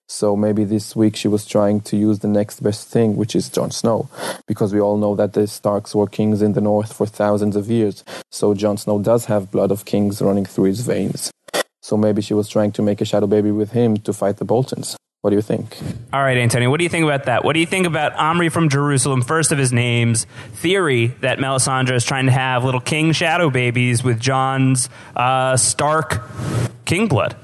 So maybe this week she was trying to use the next best thing, which is Jon Snow, because we all know that the Starks were kings in the north for thousands of years. So Jon Snow does have blood of kings running through his veins. So maybe she was trying to make a shadow baby with him to fight the Boltons. What do you think? All right, Antonio, what do you think about that? What do you think about Omri from Jerusalem, first of his names, theory that Melisandre is trying to have little king shadow babies with Jon's uh, Stark king blood?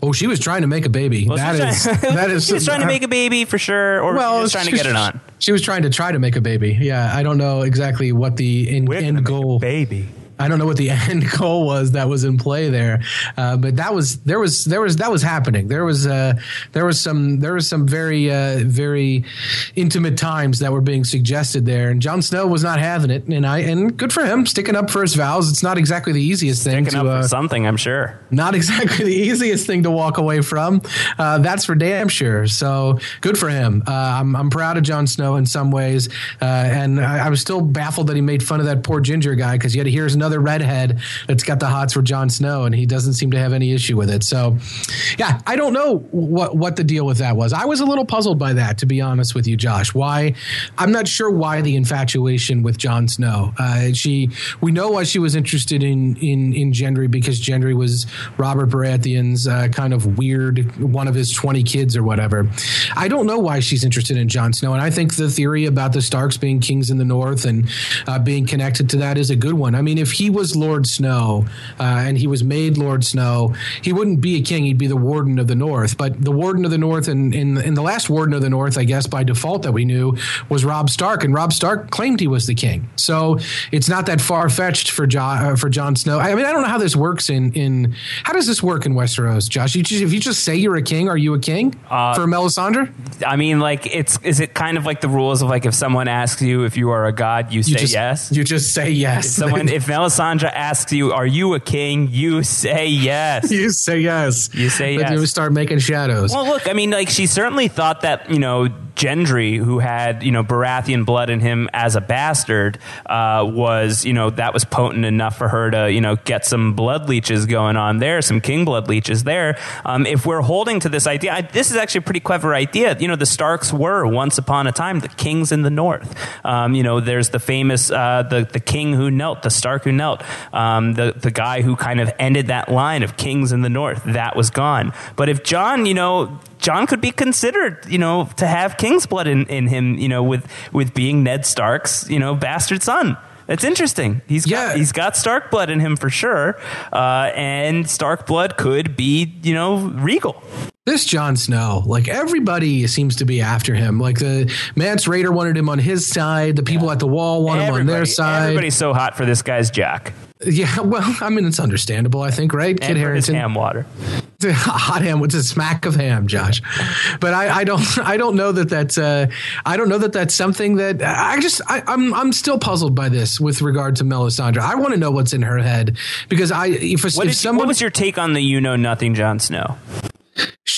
Oh, she was trying to make a baby. Well, that she is was trying- that is she was trying to make a baby for sure, or well, she was trying to get it on. She was trying to try to make a baby. Yeah, I don't know exactly what the end, end goal. baby. I don't know what the end goal was that was in play there, uh, but that was there was there was that was happening. There was uh, there was some there was some very uh, very intimate times that were being suggested there, and Jon Snow was not having it, and I and good for him sticking up for his vows. It's not exactly the easiest thing Picking to up uh, for something, I'm sure. not exactly the easiest thing to walk away from. Uh, that's for damn sure. So good for him. Uh, I'm, I'm proud of Jon Snow in some ways, uh, and I, I was still baffled that he made fun of that poor ginger guy because yet here's another redhead that's got the hots for Jon Snow, and he doesn't seem to have any issue with it. So, yeah, I don't know what what the deal with that was. I was a little puzzled by that, to be honest with you, Josh. Why? I'm not sure why the infatuation with Jon Snow. Uh, she, we know why she was interested in in in Gendry because Gendry was Robert Baratheon's uh, kind of weird one of his 20 kids or whatever. I don't know why she's interested in Jon Snow, and I think the theory about the Starks being kings in the North and uh, being connected to that is a good one. I mean, if he was Lord Snow uh, and he was made Lord Snow, he wouldn't be a king; he'd be the Warden of the North. But the Warden of the North, and in, in the last Warden of the North, I guess by default that we knew was Robb Stark, and Robb Stark claimed he was the king. So it's not that far fetched for Jon uh, for Jon Snow. I mean, I don't know how this works in in how does this work in Westeros, Josh? You just, if you just say you're a king, are you a king Uh, for Melisandre? I mean, like, it's is it kind of like the rules of like if someone asks you if you are a god, you, say You just yes. You just say yes. Someone, if Melisandre asks you, "Are you a king?" You say yes. you say yes. You say but yes. You start making shadows. Well, look, I mean, like she certainly thought that you know Gendry, who had you know Baratheon blood in him as a bastard, uh, was you know that was potent enough for her to you know get some blood leeches going on there, some king blood leeches there. Um, if we're holding to this idea, I, this is actually a pretty clever idea. You know, the Starks were once upon a time the kings in the North. Um, you know, there's the famous uh, the the king who knelt, the Stark who knelt, um, the the guy who kind of ended that line of kings in the North. That was gone. But if Jon, you know. Jon could be considered, you know, to have king's blood in, in him, you know, with with being Ned Stark's, you know, bastard son. That's interesting. He's Yeah. got, he's got Stark blood in him for sure, uh, and Stark blood could be you know regal. This Jon Snow, like everybody seems to be after him. Like the Mance Rayder wanted him on his side. The people at the wall want him on their side. Everybody's so hot for this guy's Jack Yeah, well, I mean, it's understandable, I think, right? and for his ham water. hot ham with a smack of ham, Josh. But I, I don't, I don't know that that's, uh, I don't know that that's something that I just, I, I'm, I'm still puzzled by this with regard to Melisandre. I want to know what's in her head because I, if, What, if did you- someone, what was your take on the you know nothing Jon Snow?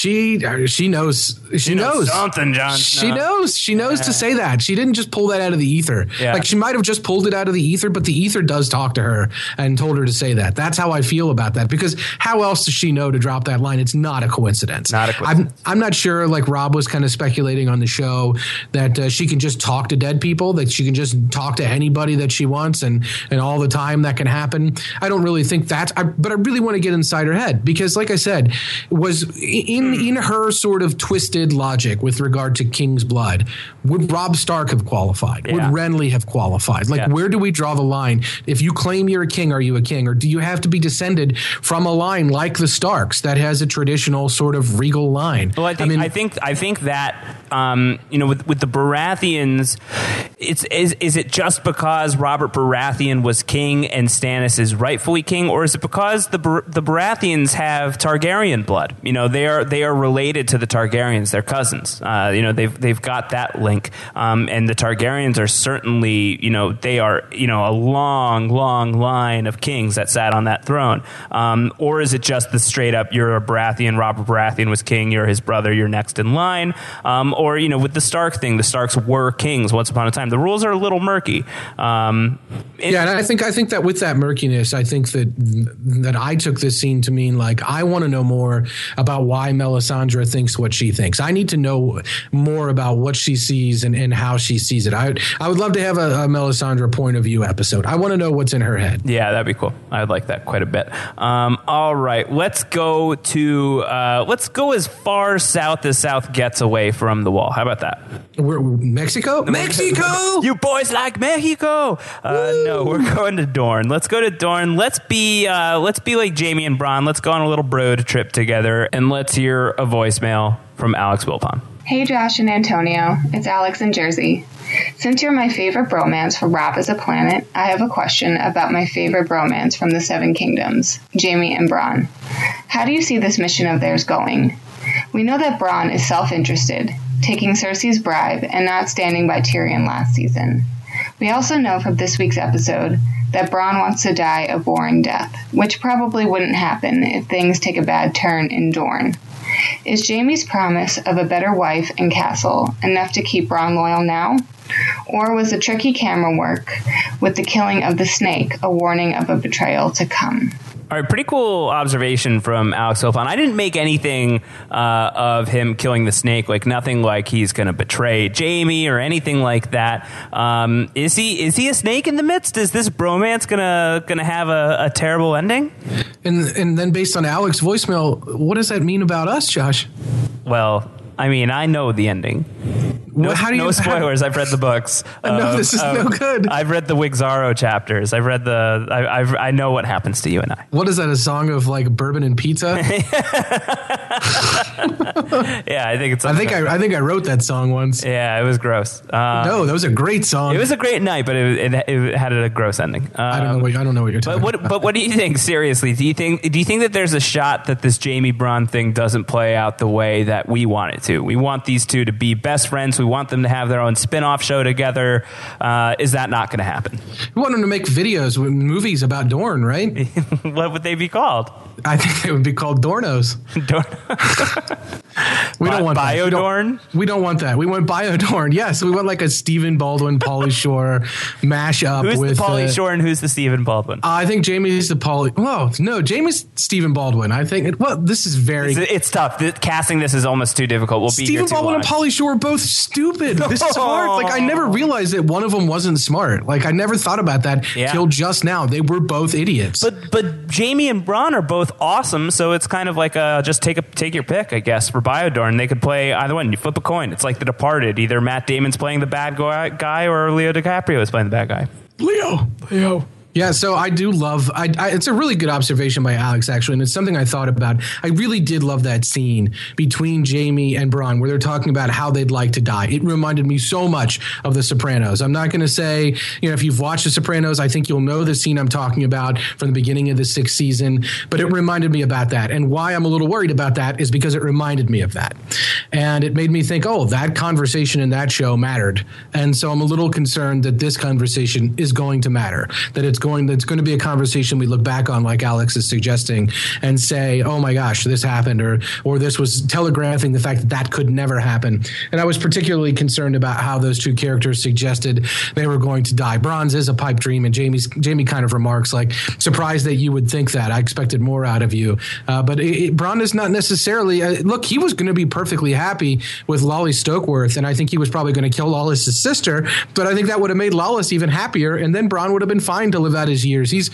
She, uh, she knows, she knows something, Jon. She Snow. knows. She knows to say that. She didn't just pull that out of the ether. Yeah. Like she might have just pulled it out of the ether, but the ether does talk to her and told her to say that. That's how I feel about that. Because how else does she know to drop that line? It's not a coincidence. Not a coincidence. I'm, I'm not sure. Like Rob was kind of speculating on the show that uh, she can just talk to dead people. That she can just talk to anybody that she wants, and and all the time that can happen. I don't really think that. I, but I really want to get inside her head because, like I said, was in in her sort of twisted logic with regard to King's blood. Would Robb Stark have qualified? Yeah. Would Renly have qualified? Like, Yeah. where do we draw the line? If you claim you're a king, are you a king, or do you have to be descended from a line like the Starks that has a traditional sort of regal line? Well, I think I, mean, think I think that um, you know with with the Baratheons, it's is is it just because Robert Baratheon was king and Stannis is rightfully king, or is it because the the Baratheons have Targaryen blood? You know, they are they are related to the Targaryens; they're cousins. Uh, you know, they've they've got that link, um, and the Targaryens are certainly you know they are you know a long long line of kings that sat on that throne. Um, or is it just the straight up you're a Baratheon, Robert Baratheon was king, you're his brother, you're next in line? Um, or you know with the Stark thing, the Starks were kings once upon a time. The rules are a little murky. Um, yeah, and I think I think that with that murkiness, I think that that I took this scene to mean like I want to know more about why Melisandre thinks what she thinks. I need to know more about what she sees and, and how she sees it. I I would love to have a, a Melisandre point of view episode. I want to know what's in her head. Yeah, that'd be cool. I'd like that quite a bit. Um, all right, let's go to uh, let's go as far south as South gets away from the wall. How about that? We're, Mexico, Mexico. You boys like Mexico? Uh, no, we're going to Dorne. Let's go to Dorne. Let's be uh, let's be like Jaime and Bronn. Let's go on a little broad trip together, and let's hear a voicemail from Alex Wilpon. Hey Josh and Antonio, it's Alex in Jersey. Since you're my favorite bromance from Rob as a Planet, I have a question about my favorite bromance from the Seven Kingdoms, Jaime and Bronn. How do you see this mission of theirs going? We know that Bronn is self interested, taking Cersei's bribe and not standing by Tyrion last season. We also know from this week's episode that Bronn wants to die a boring death, which probably wouldn't happen if things take a bad turn in Dorne. Is Jaime's promise of a better wife and castle enough to keep Bronn loyal now? Or was the tricky camera work with the killing of the snake a warning of a betrayal to come? All right, pretty cool observation from Alex Wilpon. I didn't make anything uh, of him killing the snake, like nothing like he's going to betray Jaime or anything like that. Um, is he? Is he a snake in the midst? Is this bromance gonna gonna have a, a terrible ending? And and then based on Alex voicemail, what does that mean about us, Josh? Well, I mean, I know the ending. No, how do you- no spoilers. I've read the books. I know this is no good. I've read the Wigzaro chapters. I've read the. I, I've, I know what happens to you and I. What is that? A song of like bourbon and pizza? Yeah, I think it's. I think I, I think I wrote that song once. Yeah, it was gross. Uh, No, that was a great song. It was a great night, but it, it, it had a gross ending. Um, I don't know. What, I don't know what you're But talking what? about. But what do you think? Seriously, do you think? Do you think that there's a shot that this Jaime Bronn thing doesn't play out the way that we want it to? We want these two to be best friends. We want them to have their own spin-off show together. Uh, is that not going to happen? We want them to make videos, with movies about Dorne, right? what would they be called? I think they would be called Dornos. Dorn- We don't want that. We don't- Biodorn? We don't want that. We want Biodorn. Yes, we want like a Stephen Baldwin, Pauly Shore mashup Who's with the Pauly uh, Shore and who's the Stephen Baldwin? I think Jaime's the Pauly. Whoa, no, Jaime's Stephen Baldwin. I think. Well, this is very. It's, it's tough. The, casting this is almost too difficult. We'll be Stephen Baldwin and Pauly Shore both stupid. This is hard. Like I never realized that one of them wasn't smart. Like I never thought about that Yeah. till just now. They were both idiots. But but Jaime and Bronn are both awesome, so it's kind of like a just take a take your pick, I guess. For Biodorn, they could play either one. You flip a coin. It's like The Departed. Either Matt Damon's playing the bad guy, guy or Leo DiCaprio is playing the bad guy. Leo, Leo. Yeah, so I do love. I, I, it's a really good observation by Alex, actually, and it's something I thought about. I really did love that scene between Jaime and Bronn, where they're talking about how they'd like to die. It reminded me so much of The Sopranos. I'm not going to say, you know, if you've watched The Sopranos, I think you'll know the scene I'm talking about from the beginning of the sixth season. But it reminded me about that, and why I'm a little worried about that is because it reminded me of that, and it made me think, oh, that conversation in that show mattered, and so I'm a little concerned that this conversation is going to matter. That it's going that's going to be a conversation we look back on like Alex is suggesting and say oh my gosh this happened or or this was telegraphing the fact that that could never happen. And I was particularly concerned about how those two characters suggested they were going to die. Bronze is a pipe dream and Jaime's Jaime kind of remarks like surprised that you would think that. I expected more out of you. Uh, but it, it, Bronn is not necessarily uh, look he was going to be perfectly happy with Lolly Stokeworth and I think he was probably going to kill Lawless's sister but I think that would have made Lawless even happier and then Bronn would have been fine to live out his years. He's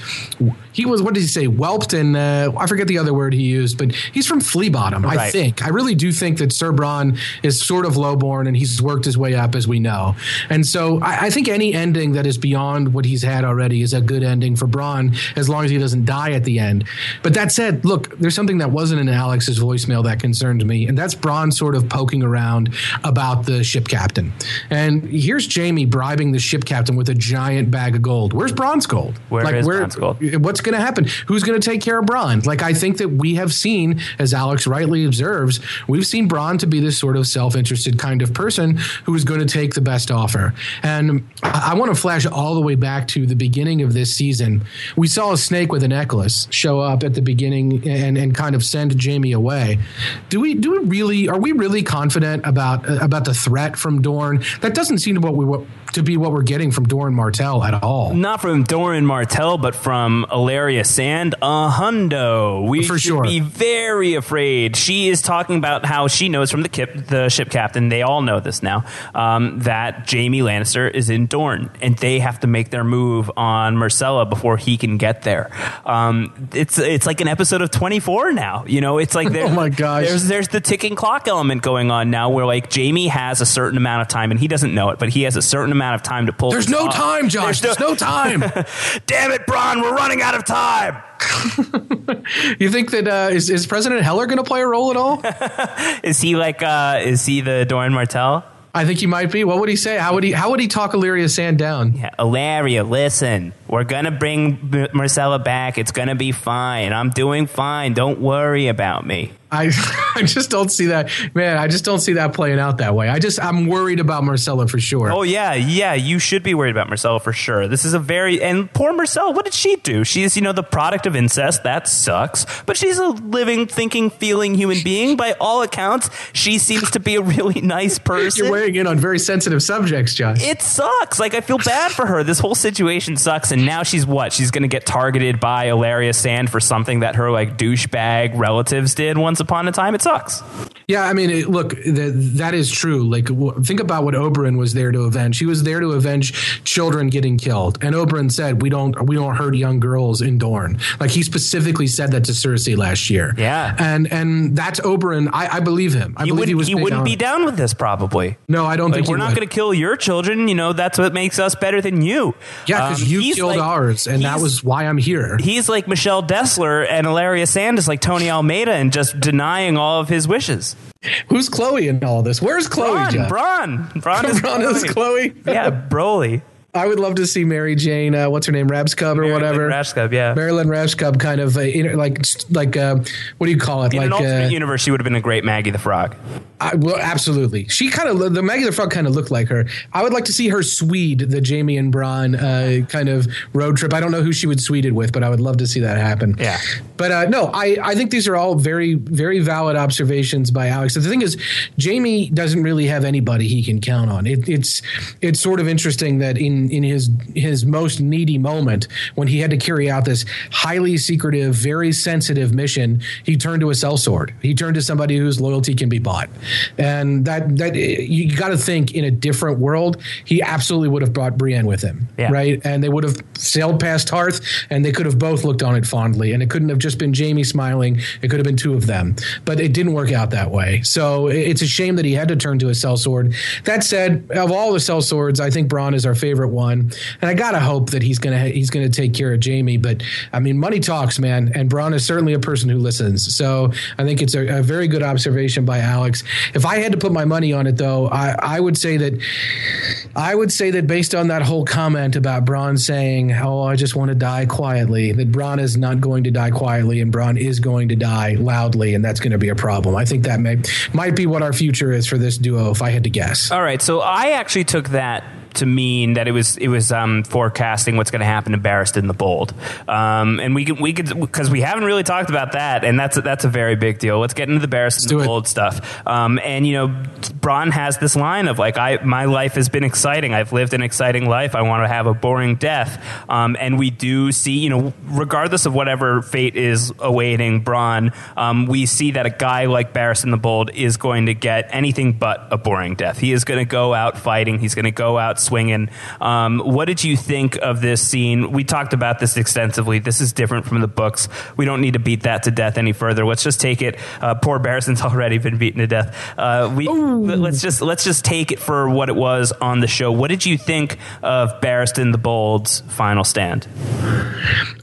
he was what did he say? Whelped and uh, I forget the other word he used, but he's from Flea Bottom. Right. I think I really do think that Sir Bronn is sort of lowborn and he's worked his way up as we know. And so I, I think any ending that is beyond what he's had already is a good ending for Bronn as long as he doesn't die at the end. But that said, look, there's something that wasn't in Alex's voicemail that concerned me, and that's Bronn sort of poking around about the ship captain. And here's Jaime bribing the ship captain with a giant bag of gold. Where's Bronn's gold? Where like, is where, Bronn's gold? What's going to happen? Who's going to take care of Bronn? Like, I think that we have seen, as Alex rightly observes, we've seen Bronn to be this sort of self-interested kind of person who is going to take the best offer. And I, I want to flash all the way back to the beginning of this season. We saw a snake with a necklace show up at the beginning and, and kind of send Jaime away. Do we do we really are we really confident about about the threat from Dorne? That doesn't seem to what we what, to be what we're getting from Doran Martell at all. Not from Doran Martell, but from Ellaria Sand, a hundo. We For should sure. be very afraid. She is talking about how she knows from the, kip, the ship captain, they all know this now, um, that Jaime Lannister is in Dorne, and they have to make their move on Myrcella before he can get there. Um, it's it's like an episode of 24 now. You know, it's like oh my gosh. There's, there's the ticking clock element going on now where like Jaime has a certain amount of time, and he doesn't know it, but he has a certain amount of time to pull. There's no off. time, Josh. There's, There's no, time. Damn it, Bronn, we're running out of time. you think that uh, is, is President Heller going to play a role at all? is he like uh, is he the Doran Martell? I think he might be. What would he say? How would he? How would he talk Ellaria Sand down? Yeah, Ellaria, listen, we're gonna bring M- Myrcella back. It's gonna be fine. I'm doing fine. Don't worry about me. I I just don't see that man. I just don't see that playing out that way. I just I'm worried about Myrcella for sure. Oh yeah, yeah. You should be worried about Myrcella for sure. This is a very and poor Myrcella. What did she do? She's you know the product of incest. That sucks. But she's a living, thinking, feeling human being. By all accounts, she seems to be a really nice person. You're weighing in on very sensitive subjects, Josh. It sucks. Like I feel bad for her. This whole situation sucks. And now she's what? She's going to get targeted by Ellaria Sand for something that her like douchebag relatives did once upon a time. It sucks. Yeah, I mean, it, look, that that is true. Like, w- think about what Oberyn was there to avenge. He was there to avenge children getting killed, and Oberyn said, "We don't, we don't hurt young girls in Dorne." Like he specifically said that to Cersei last year. Yeah, and and that's Oberyn. I, I believe him. I he believe he was. He wouldn't be down with this, probably. No, I don't like, think we're not going to kill your children. You know, that's what makes us better than you. Yeah, because Um, you killed like- ours, and that was why I'm here. He's like Michelle Dessler, and Ellaria Sand is like Tony Almeida, and just denying all of his wishes. Who's Chloe in all this? Where's Chloe? Bronn? Bronn, Bronn is Bronn is Chloe. yeah, Broly. I would love to see Mary Jane. Uh, what's her name? Rabs Cub or whatever. Rash Cub, yeah. Mary Lynn Rajskub, kind of uh, in- like like uh, what do you call it? In an like alternate uh, universe, she would have been a great Maggie the Frog. I, well, absolutely. She kind of the Maggie the Frog kind of looked like her. I would like to see her Swede the Jaime and Bronn uh, kind of road trip. I don't know who she would Swede it with, but I would love to see that happen. Yeah. But uh, no, I, I think these are all very very valid observations by Alex. The thing is, Jaime doesn't really have anybody he can count on. It, it's it's sort of interesting that in in his his most needy moment when he had to carry out this highly secretive, very sensitive mission, he turned to a sellsword. He turned to somebody whose loyalty can be bought, and that that you got to think in a different world, he absolutely would have brought Brienne with him, Yeah. right? And they would have sailed past Tarth, and they could have both looked on it fondly, and it couldn't have just been Jaime smiling. It could have been two of them, but it didn't work out that way. So it's a shame that he had to turn to a sellsword. That said, of all the sellswords, I think Bronn is our favorite one, and I gotta hope that he's gonna he's gonna take care of Jaime. But I mean, money talks, man, and Bronn is certainly a person who listens. So I think it's a, a very good observation by Alex. If I had to put my money on it, though, I, I would say that I would say that based on that whole comment about Bronn saying, "Oh, I just want to die quietly," that Bronn is not going to die quietly, and Bronn is going to die loudly, and that's going to be a problem. I think that may might be what our future is for this duo, if I had to guess. All right, so I actually took that to mean that it was it was um, forecasting what's going to happen to Barristan the Bold, um, and we could we could because we haven't really talked about that, and that's a, that's a very big deal. Let's get into the Barristan in the it. Bold stuff. Um, and you know, Bronn has this line of like, "I my life has been exciting. I've lived an exciting life. I want to have a boring death." Um, and we do see, you know, regardless of whatever fate is awaiting Bronn, um, we see that a guy like Barristan the Bold is going to get anything but a boring death. He is going to go out fighting. He's going to go out swinging. Um, what did you think of this scene? We talked about this extensively. This is different from the books. We don't need to beat that to death any further. Let's just take it. Uh, poor Barristan's already been beaten to death. Uh, we let's just let's just take it for what it was on the show. What did you think of Barristan the Bold's final stand?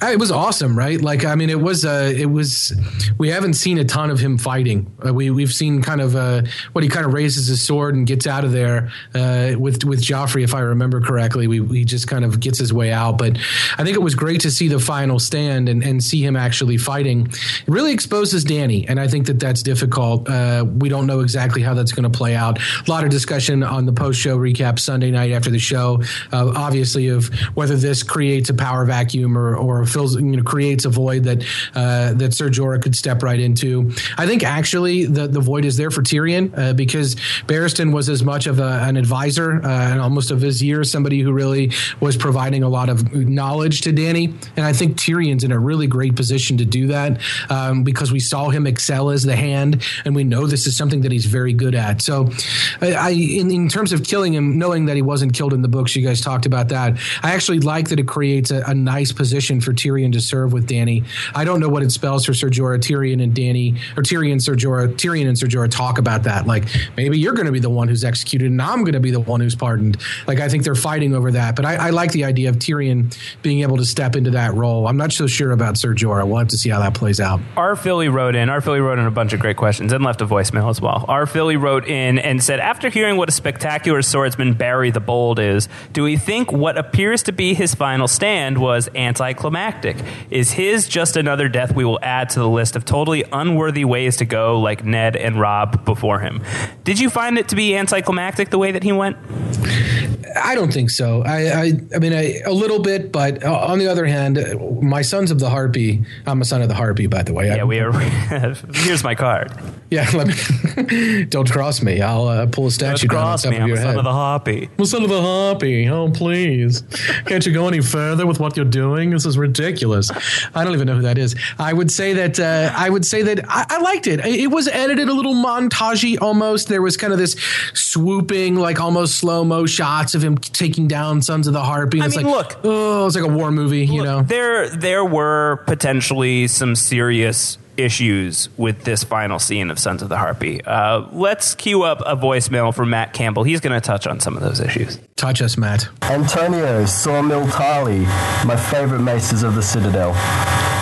Uh, It was awesome, right? Like, I mean, it was, uh, it was, we haven't seen a ton of him fighting. Uh, we, we've seen kind of, uh, what he kind of raises his sword and gets out of there, uh, with, with Joffrey, if I remember correctly. We, he just kind of gets his way out. But I think it was great to see the final stand and, and see him actually fighting. It really exposes Dany. And I think that that's difficult. Uh, we don't know exactly how that's going to play out. A lot of discussion on the post show recap Sunday night after the show, uh, obviously, of whether this creates a power vacuum or, or fills, you know, creates a void that uh, that Ser Jorah could step right into. I think actually the, the void is there for Tyrion uh, because Barristan was as much of a, an advisor uh, and almost of his years, somebody who really was providing a lot of knowledge to Dany. And I think Tyrion's in a really great position to do that um, because we saw him excel as the hand, and we know this is something that he's very good at. So, I, I in, in terms of killing him, knowing that he wasn't killed in the books, you guys talked about that. I actually like that it creates a, a nice position for Tyrion to serve with Dany. I don't know what it spells for Ser Jorah, Tyrion and Dany, or Tyrion, Ser Jorah, Tyrion and Ser Jorah talk about that. Like maybe you're going to be the one who's executed, and I'm going to be the one who's pardoned. Like I think they're fighting over that. But I, I like the idea of Tyrion being able to step into that role. I'm not so sure about Ser Jorah. We'll have to see how that plays out. Our Philly wrote in. Our Philly wrote in a bunch of great questions and left a voicemail as well. Our Philly wrote in and said, after hearing what a spectacular swordsman Barry the Bold is, do we think what appears to be his final stand was anticlimactic? Is his just another death we will add to the list of totally unworthy ways to go, like Ned and Robb before him? Did you find it to be anticlimactic the way that he went? I don't think so. I, I, I mean, I, a little bit, but uh, on the other hand, my sons of the harpy. I'm a son of the harpy, by the way. Yeah, we are. here's my card. Yeah, let me. don't cross me. I'll uh, pull a statue down on Cross top me. of I'm your a son head. of the harpy. I'm son of the harpy. Oh, please. Can't you go any further with what you're doing? This is ridiculous. I don't even know who that is. I would say that uh, I would say that I, I liked it. It was edited a little montagey almost. There was kind of this swooping, like almost slow mo shots of him taking down Sons of the Harpy. And I it's mean, like, look. oh, it's like a war movie, you know. there there were potentially some serious issues with this final scene of Sons of the Harpy. Uh, let's cue up a voicemail from Matt Campbell. He's going to touch on some of those issues. Touch us, Matt. Antonio Samwell Tarly, my favourite maces of the Citadel.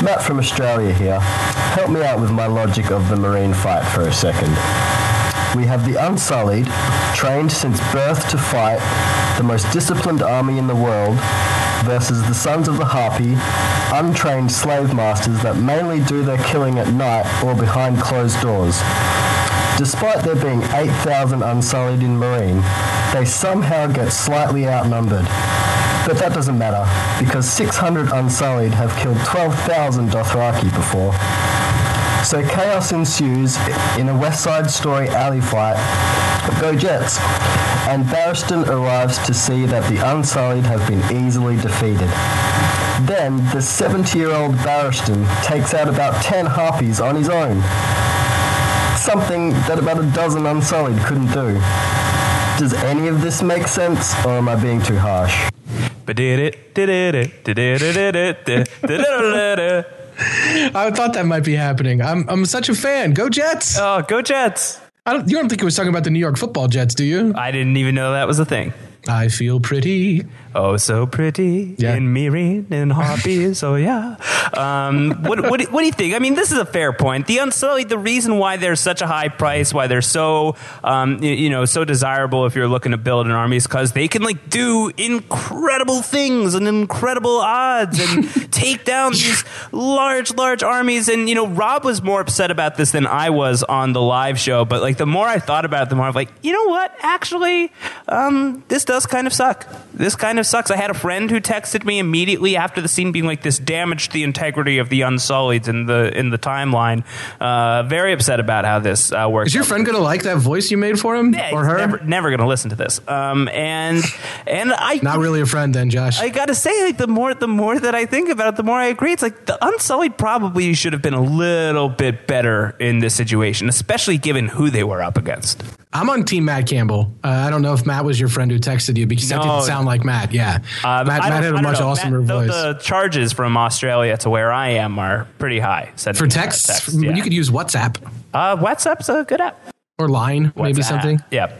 Matt from Australia here. Help me out with my logic of the Meereen fight for a second. We have the Unsullied, trained since birth to fight, the most disciplined army in the world, versus the Sons of the Harpy, untrained slave masters that mainly do their killing at night or behind closed doors. Despite there being 8,000 Unsullied in Meereen, they somehow get slightly outnumbered. But that doesn't matter, because 600 Unsullied have killed 12,000 Dothraki before. So chaos ensues in a West Side Story alley fight. Go Jets! And Barristan arrives to see that the Unsullied have been easily defeated. Then the 70 year old Barristan takes out about 10 harpies on his own. something that about a dozen Unsullied couldn't do. Does any of this make sense, or am I being too harsh? I thought that might be happening. I'm I'm such a fan. Go Jets! Oh, go Jets! I don't, you don't think it was talking about the New York Football Jets, do you? I didn't even know that was a thing. I feel pretty. Oh, so pretty Yeah. in Meereen and Harpies. oh, yeah. Um, what, what, what do you think? I mean, this is a fair point. The Unsullied, the reason why they're such a high price, why they're so, um, you know, so desirable if you're looking to build an army is because they can, like, do incredible things and incredible odds and take down these large, large armies. And, you know, Rob was more upset about this than I was on the live show. But, like, the more I thought about it, the more I'm like, you know what? Actually, um, this does kind of suck. This kind of sucks. I had a friend who texted me immediately after the scene being like, this damaged the integrity of the Unsullied in the in the timeline. Uh, very upset about how this uh, works. Is your friend going to like that voice you made for him Yeah, or her? Never, never going to listen to this. Um, and and I Not really a friend then, Josh. I gotta say, like the more the more that I think about it, the more I agree. It's like the Unsullied probably should have been a little bit better in this situation, especially given who they were up against. I'm on Team Matt Campbell. Uh, I don't know if Matt was your friend who texted you because that didn't sound like Matt. Yeah, Uh, Matt, Matt had a much know. awesomer Matt- voice. The, charges from Australia to where I am are pretty high. For texts, text, yeah. you could use WhatsApp uh, WhatsApp's a good app. or Line, maybe something. Yeah.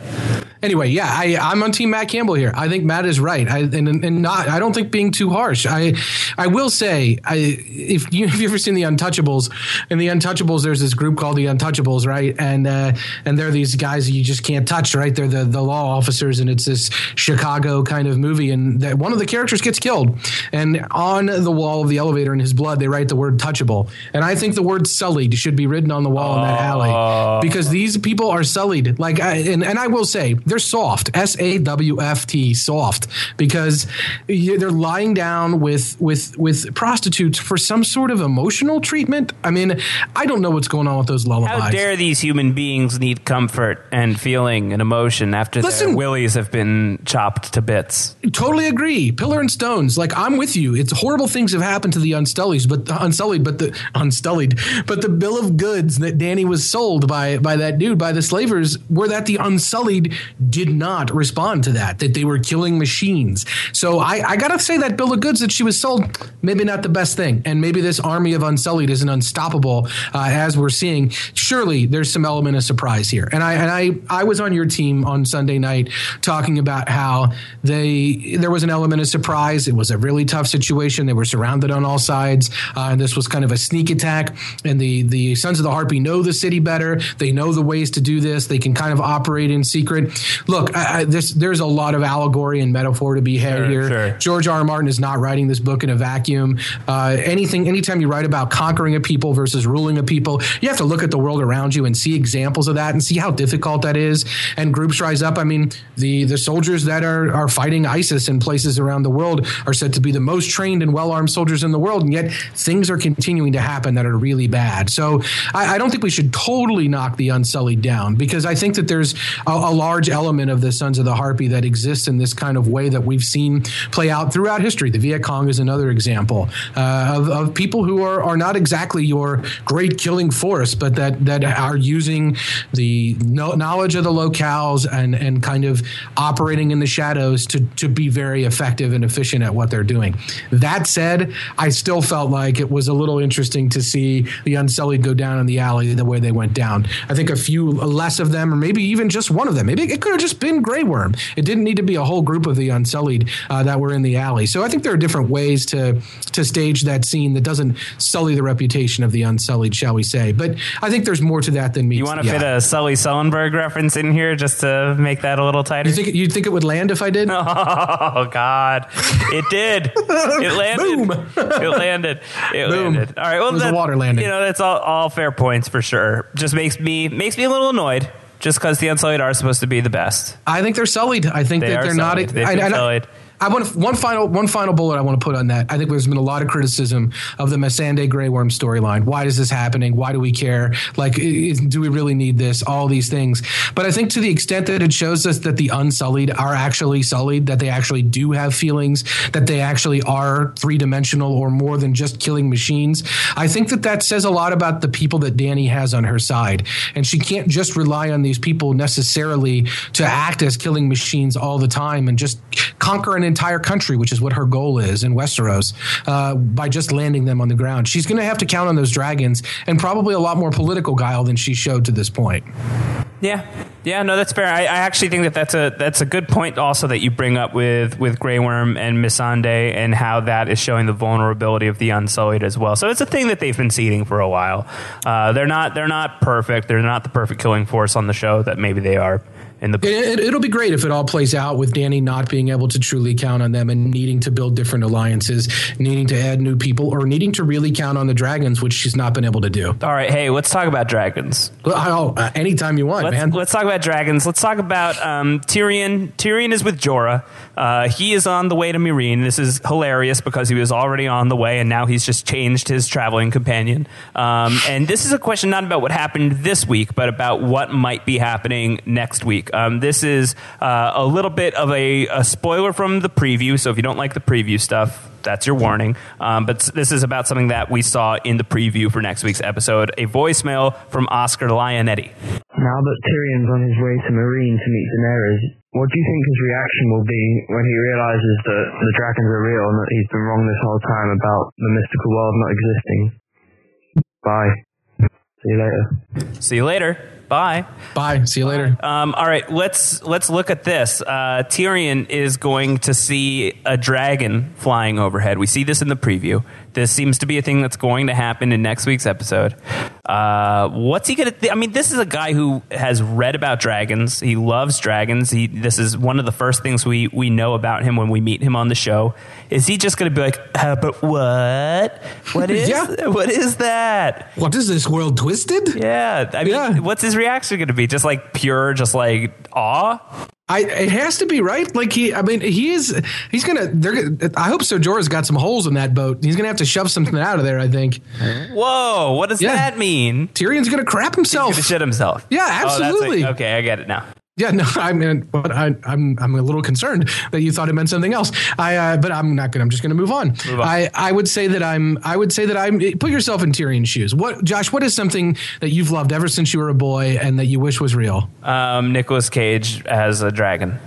Anyway, yeah, I, I'm on Team Matt Campbell here. I think Matt is right, I, and and not. I don't think being too harsh. I I will say, I if you have you ever seen the Untouchables? In the Untouchables, there's this group called the Untouchables, right? And uh, and they're these guys you just can't touch, right? They're the the law officers, and it's this Chicago kind of movie, and that one of the characters gets killed, and on the wall of the elevator in his blood, they write the word touchable, and I think the word sullied should be written on the wall in that alley because these people are sullied. Like, I, and and I will say they're soft, S A W F T, soft, because they're lying down with with with prostitutes for some sort of emotional treatment. I mean, I don't know what's going on with those lullabies. How dare these human beings need comfort and feeling and emotion after Listen- their willies have been chopped to bits? Totally agree. Pillar and stones. Like I'm with you. It's horrible things have happened to the Unsullied, but Unsullied, but the Unsullied, but the bill of goods that Dany was sold by by that dude by the slavers were that the Unsullied did not respond to that. That they were killing machines. So I, I gotta say that bill of goods that she was sold maybe not the best thing, and maybe this army of Unsullied isn't unstoppable uh, as we're seeing. Surely there's some element of surprise here, and I and I I was on your team on Sunday night talking about how they there was an element of surprise. It was a really tough situation. They were surrounded on all sides, uh, and this was kind of a sneak attack. And the the Sons of the Harpy know the city better. They know the ways to do this. They can kind of operate in secret. Look, I, I, this, there's a lot of allegory and metaphor to be had Sure, here. sure. George R. R. Martin is not writing this book in a vacuum. Uh, anything, anytime you write about conquering a people versus ruling a people, you have to look at the world around you and see examples of that and see how difficult that is. And groups rise up. I mean, the the soldiers that are are fighting ISIS in places around the world are said to be the most trained and well armed soldiers in the world, and yet things are continuing to happen that are really bad. So I, I don't think we should totally knock the Unsullied down because I think that there's a, a large element of the Sons of the Harpy that exists in this kind of way that we've seen play out throughout history. The Viet Cong is another example uh, of, of people who are, are not exactly your great killing force, but that, that are using the knowledge of the locales and, and kind of operating in the shadows to, to be very effective and efficient at what they're doing. That said, I still felt like it was a little interesting to see the Unsullied go down in the alley the way they went down. I think a few less of them, or maybe even just one of them. Maybe it could have just been Grey Worm. It didn't need to be a whole group of the Unsullied uh, that were in the alley. So I think there are different ways to to stage that scene that doesn't sully the reputation of the Unsullied, shall we say? But I think there's more to that than me. You want to fit eye. a Sully Sullenberg reference in here just to make that a little tighter? You think you think it would land if I did? Oh God! It did. It landed. Boom. It landed. It Boom. landed. All right. Well, It was a water landing. You know, that's all, all fair points for sure. Just makes me makes me a little annoyed. Just because the Unsullied are supposed to be the best. I think they're sullied. I think They that they're not. They've I, I- sullied. I want to, one final one final bullet I want to put on that. I think there's been a lot of criticism of the Missandei Grey Worm storyline. Why is this happening? Why do we care? Like, is, do we really need this? All these things. But I think to the extent that it shows us that the Unsullied are actually sullied, that they actually do have feelings, that they actually are three dimensional or more than just killing machines. I think that that says a lot about the people that Dany has on her side, and she can't just rely on these people necessarily to act as killing machines all the time and just conquer an entire country, which is what her goal is in Westeros, uh, by just landing them on the ground. She's going to have to count on those dragons and probably a lot more political guile than she showed to this point. Yeah, yeah, no, that's fair. I, I actually think that that's a that's a good point. Also, that you bring up with with Grey Worm and Missandei and how that is showing the vulnerability of the Unsullied as well. So it's a thing that they've been seeding for a while. Uh, they're not they're not perfect. They're not the perfect killing force on the show that maybe they are the. It, it'll be great if it all plays out with Dany not being able to truly count on them and needing to build different alliances, needing to add new people, or needing to really count on the dragons, which she's not been able to do. All right, hey, let's talk about dragons. Well, uh, anytime you want, let's, man. Let's talk about dragons. Let's talk about um, Tyrion. Tyrion is with Jorah. Uh, he is on the way to Meereen. This is hilarious because he was already on the way, and now he's just changed his traveling companion. Um, and this is a question not about what happened this week, but about what might be happening next week. Um, this is uh, a little bit of a, a spoiler from the preview. So if you don't like the preview stuff, that's your warning. Um, but this is about something that we saw in the preview for next week's episode a voicemail from Oscar Lionetti. Now that Tyrion's on his way to Meereen to meet Daenerys, what do you think his reaction will be when he realizes that the dragons are real and that he's been wrong this whole time about the mystical world not existing? Bye. See you later. See you later. Bye. Bye. See you later. Um, all right, let's let's look at this. Uh, Tyrion is going to see a dragon flying overhead. We see this in the preview. This seems to be a thing that's going to happen in next week's episode. Uh, what's he going to? Th- I mean, this is a guy who has read about dragons. He loves dragons. He this is one of the first things we we know about him when we meet him on the show. Is he just going to be like, uh, but what? What is Yeah. what is that? What is this world twisted? Yeah, I mean, Yeah. what's his reaction going to be? Just like pure, just like awe. I it has to be right. Like he, I mean, he is. He's gonna. They're. gonna- I hope Sir Jorah's got some holes in that boat. He's gonna have to shove something out of there. I think Whoa, what does Yeah. that mean? Tyrion's gonna crap himself. He's gonna shit himself. Yeah, Oh, like- absolutely. okay, I get it now. Yeah, no, I mean, but I, I'm I'm a little concerned that you thought it meant something else. I, uh, but I'm not gonna. I'm just gonna move on. on. I, I would say that I'm. I would say that I'm. Put yourself in Tyrion's shoes. What, Josh? What is something that you've loved ever since you were a boy and that you wish was real? Um, Nicolas Cage as a dragon.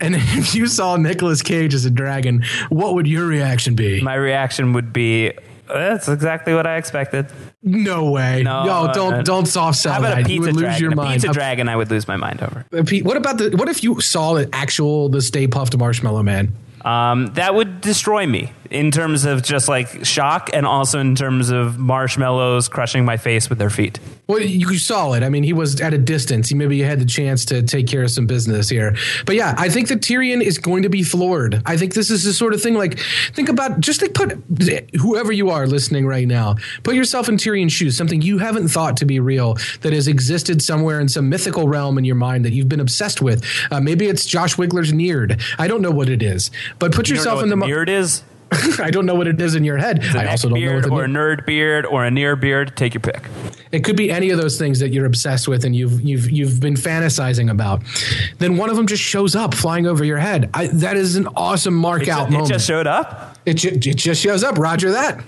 And if you saw Nicolas Cage as a dragon, what would your reaction be? My reaction would be, that's exactly what I expected. No way. No, No, don't uh, don't soft sell How about that. a you pizza would lose dragon? your a mind. pizza A- dragon, I would lose my mind over. what about the? What if you saw the actual the Stay Puft Marshmallow Man? Um, that would destroy me in terms of just like shock and also in terms of marshmallows crushing my face with their feet. Well, you saw it. I mean, he was at a distance. He maybe had the chance to take care of some business here. But yeah, I think that Tyrion is going to be floored. I think this is the sort of thing like think about just like put whoever you are listening right now, put yourself in Tyrion's shoes, something you haven't thought to be real that has existed somewhere in some mythical realm in your mind that you've been obsessed with. Uh, maybe it's Josh Wigler's Neared. I don't know what it is, but put You yourself in the, the mo- is? I don't know what it is in your head. I also don't know what the or a nerd beard or a near beard. Take your pick. It could be any of those things that you're obsessed with and you've you've you've been fantasizing about. Then one of them just shows up flying over your head. I, that is an awesome mark It, out ju- it moment. just showed up. it, ju- it just shows up. Roger that.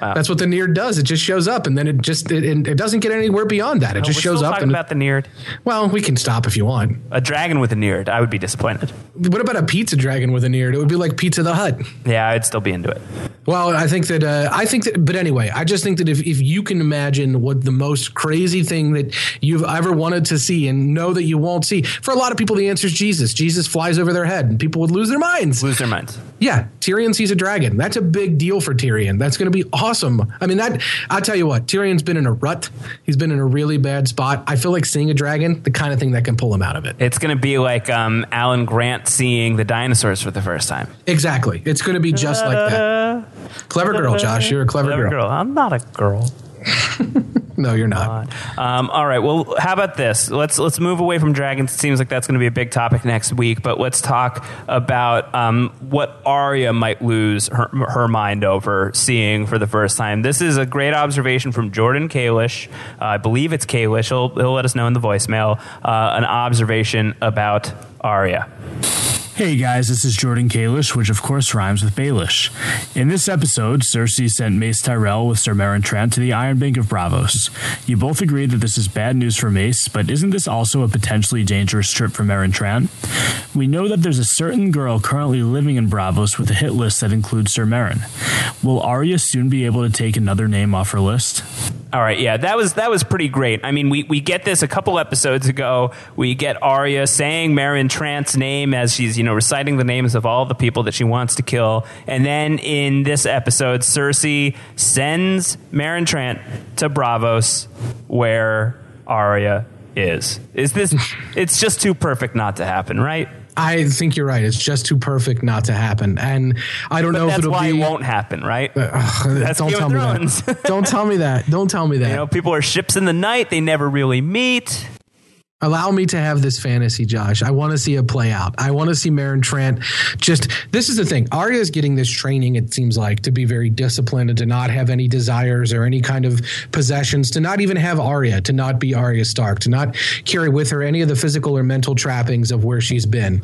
Wow. That's what the near does. It just shows up, and then it just it, it, doesn't get anywhere beyond that. It just We're shows up. talking And about the neared. well, we can stop if you want. A dragon with a neared. I would be disappointed. What about a pizza dragon with a near? It would be like Pizza the Hut. Yeah, I'd still be into it. Well, I think that uh, I think that, but anyway, I just think that if, if you can imagine what the most crazy thing that you've ever wanted to see and know that you won't see, for a lot of people, the answer is Jesus. Jesus flies over their head, and people would lose their minds. Lose their minds. Yeah, Tyrion sees a dragon. That's a big deal for Tyrion. That's going to be awesome. I mean, that I'll tell you what, Tyrion's been in a rut. He's been in a really bad spot. I feel like seeing a dragon, the kind of thing that can pull him out of it. It's going to be like um, Alan Grant seeing the dinosaurs for the first time. Exactly. It's going to be just like that. Clever girl, Josh. You're a clever, Clever girl. girl. I'm not a girl. No, you're not. Um, all right. Well, how about this? Let's let's move away from dragons. It seems like that's going to be a big topic next week. But let's talk about um, what Arya might lose her, her mind over seeing for the first time. This is a great observation from Jordan Kalish. Uh, I believe it's Kalish. He'll, he'll let us know in the voicemail. Uh, an observation about Arya. Hey guys, this is Jordan Kalish, which of course rhymes with Baelish. In this episode, Cersei sent Mace Tyrell with Sir Meryn Trant to the Iron Bank of Braavos. You both agree that this is bad news for Mace, but isn't this also a potentially dangerous trip for Meryn Trant? We know that there's a certain girl currently living in Braavos with a hit list that includes Sir Meryn. Will Arya soon be able to take another name off her list? All right, yeah, that was that was pretty great. I mean, we, we get this a couple episodes ago. We get Arya saying Meryn Trant's name as she's you know reciting the names of all the people that she wants to kill, and then in this episode, Cersei sends Meryn Trant to Braavos, where Arya is. Is this? it's just too perfect not to happen, right? I think you're right. It's just too perfect not to happen, and I don't But know if it'll why be. it won't happen, right? Uh, ugh, That's don't Game tell me that. don't tell me that. Don't tell me that. You know, people are ships in the night; they never really meet. Allow me to have this fantasy, Josh. I want to see it play out. I want to see Meryn Trant just. This is the thing. Arya is getting this training. It seems like to be very disciplined and to not have any desires or any kind of possessions. To not even have Arya. To not be Arya Stark. To not carry with her any of the physical or mental trappings of where she's been.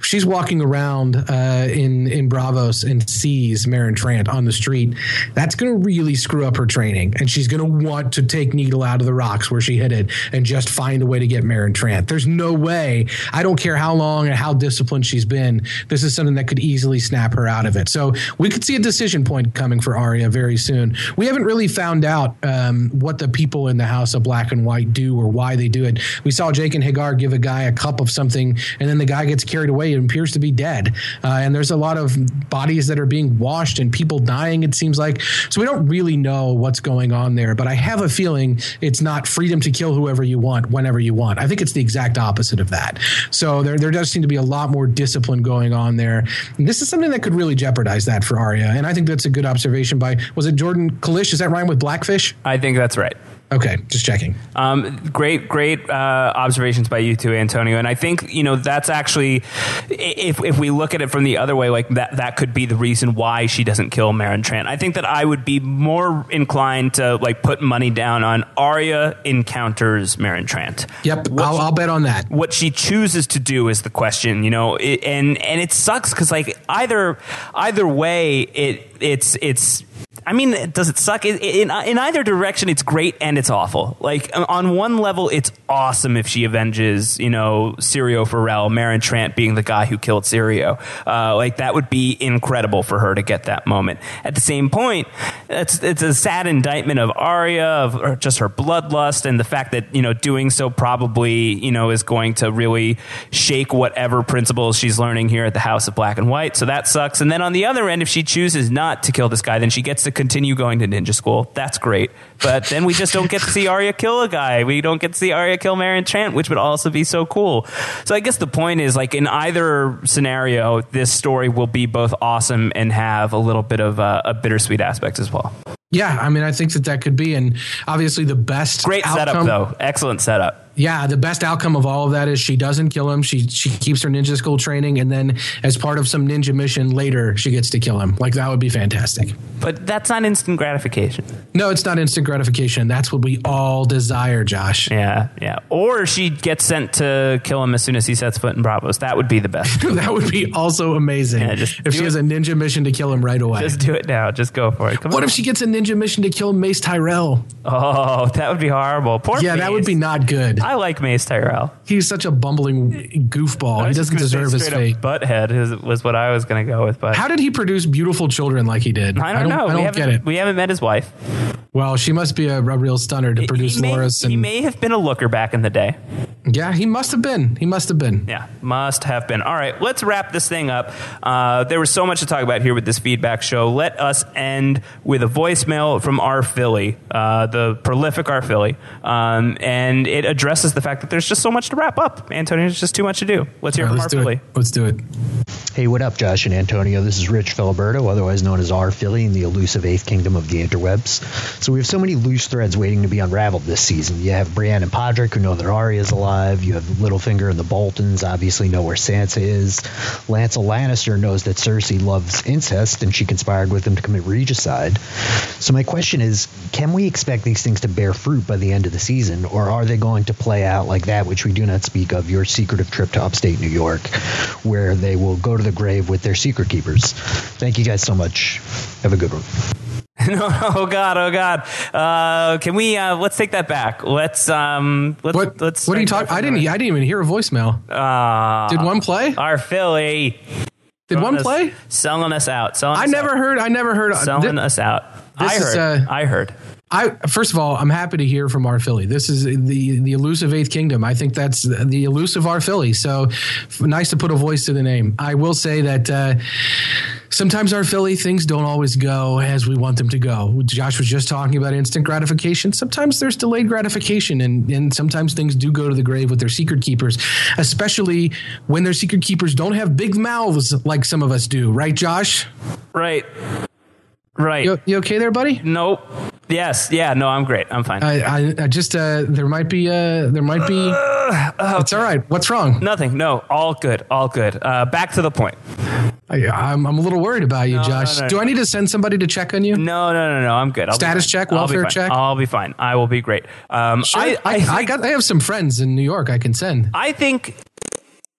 She's walking around uh, in in Braavos and sees Meryn Trant on the street, that's going to really screw up her training, and she's going to want to take Needle out of the rocks where she hit it and just find a way to get Meryn Trant. There's no way. I don't care how long and how disciplined she's been. This is something that could easily snap her out of it. So we could see a decision point coming for Arya very soon. We haven't really found out um, what the people in the House of Black and White do or why they do it. We saw Jaqen H'ghar give a guy a cup of something, and then the guy gets carried away and appears to be dead. Uh, and there's a lot of bodies that are being washed and people dying. It seems like so we don't really know what's going on there. But I have a feeling it's not freedom to kill whoever you want whenever you want. I think it's the exact opposite of that. So there there does seem to be a lot more discipline going on there. And this is something that could really jeopardize that for Arya. And I think that's a good observation by was it Jordan Kalish? Is that rhyme with Blackfish? I think that's right. Okay, just checking. Um, great, great uh, observations by you too, Antonio. And I think you know that's actually, if if we look at it from the other way, like that that could be the reason why she doesn't kill Meryn Trant. I think that I would be more inclined to like put money down on Arya encounters Meryn Trant. Yep, I'll, I'll bet on that. What she chooses to do is the question, you know, it, and and it sucks because like either either way, it it's it's. I mean, does it suck? In, in, either direction, it's great and it's awful. Like on one level, it's awesome if she avenges, you know, Syrio Forel, Meryn Trant being the guy who killed Syrio. Uh, like that would be incredible for her to get that moment. At the same point, it's it's a sad indictment of Arya, of just her bloodlust, and the fact that you know doing so probably you know is going to really shake whatever principles she's learning here at the House of Black and White. So that sucks. And then on the other end, if she chooses not to kill this guy, then she gets to continue going to ninja school. That's great. But then we just don't get to see Arya kill a guy. We don't get to see Arya kill Meryn Trant, which would also be so cool. So I guess the point is like in either scenario, this story will be both awesome and have a little bit of uh, a bittersweet aspect as well. Yeah, I mean, I think that that could be, and obviously the best Great setup though. Excellent setup. Yeah, the best outcome of all of that is she doesn't kill him. She she keeps her ninja school training, and then as part of some ninja mission later, she gets to kill him. Like that would be fantastic. But that's not instant gratification. No, it's not instant gratification. That's what we all desire, Josh. Yeah, yeah. Or she gets sent to kill him as soon as he sets foot in Braavos. That would be the best. that would be also amazing. Yeah, just if she has a ninja mission to kill him right away. Just do it now. Just go for it. Come what on. if she gets a ninja mission to kill Mace Tyrell? Oh, that would be horrible. Poor yeah, that would be not good. I like Mace Tyrell. He's such a bumbling goofball. He doesn't deserve his fate. Butthead is, was what I was going to go with, but How did he produce beautiful children like he did? I don't, know. I don't haven't, get it. We haven't met his wife. Well, she must be a, real stunner to produce he, may, Loras. he And may have been a looker back in the day. yeah, he must have been. He must have been. Yeah, must have been. All right, let's wrap this thing up. Uh, there was so much to talk about here with this feedback show. Let us end with a voicemail from our Philly, uh, the prolific our Philly, um, and it addresses the fact that there's just so much to wrap up. Antonio, there's just too much to do. Let's hear All right, from our let's do Philly. it. Let's do it. Hey, what up, Josh and Antonio? This is Rich Filiberto, otherwise known as R. Philly in the elusive eighth kingdom of the interwebs. So we have so many loose threads waiting to be unraveled this season. You have Brienne and Podrick, who know that Arya is alive. You have Littlefinger and the Boltons, obviously know where Sansa is. Lancel Lannister knows that Cersei loves incest, and she conspired with him to commit regicide. So my question is, can we expect these things to bear fruit by the end of the season, or are they going to play out like that which we do not speak of, your secretive trip to upstate New York, where they will go to the grave with their secret keepers? Thank you guys so much. Have a good one. no, oh god, oh god. Uh, can we? Uh, let's take that back. Let's. Um, let's. What? Let's. What are you talking? I didn't. I didn't even hear a voicemail. Uh, Did one play? Our Philly. Did one us- play? Selling us out. Selling I us never out. heard. I never heard. Selling thi- us out. I this is, heard. uh, I heard. I first of all, I'm happy to hear from our Philly. This is the the elusive Eighth Kingdom. I think that's the elusive our Philly. So nice to put a voice to the name. I will say that uh, sometimes our Philly things don't always go as we want them to go. Josh was just talking about instant gratification. Sometimes there's delayed gratification, and and sometimes things do go to the grave with their secret keepers, especially when their secret keepers don't have big mouths like some of us do. Right, Josh? Right. Right. You, you okay there, buddy? Nope. Yes. Yeah. No, I'm great. I'm fine. I, I, I just uh, there might be uh, there might be. It's all right. What's wrong? Nothing. No. All good. All good. Uh, back to the point. I, I'm I'm a little worried about you, No, Josh. no, no, Do I need to send somebody to check on you? No, no, no, no. I'm good. I'll Status check, I'll welfare check? I'll be fine. I will be great. Um, Sure. I, I, I, got I have some friends in New York I can send. I think.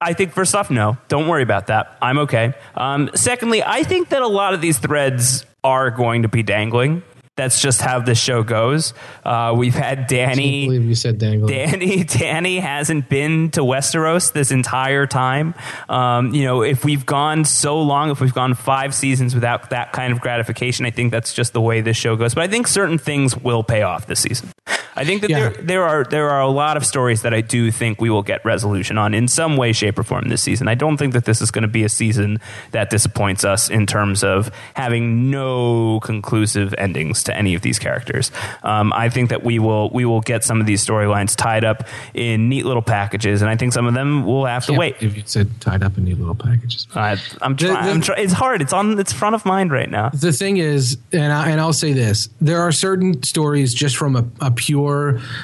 I think first off, no, don't worry about that. I'm okay. Um, secondly, I think that a lot of these threads are going to be dangling. That's just how this show goes. Uh, we've had I Dany. believe you said dangle. Dany, Dany hasn't been to Westeros this entire time. Um, you know, if we've gone so long, if we've gone five seasons without that kind of gratification, I think that's just the way this show goes. But I think certain things will pay off this season. I think that Yeah. there, there are there are a lot of stories that I do think we will get resolution on in some way, shape, or form this season. I don't think that this is going to be a season that disappoints us in terms of having no conclusive endings to any of these characters. Um, I think that we will we will get some of these storylines tied up in neat little packages, and I think some of them will have to wait. If you said tied up in neat little packages. I, I'm The- trying. try- It's hard. It's on. It's front of mind right now. The thing is, and, I, and I'll say this: there are certain stories just from a, a pure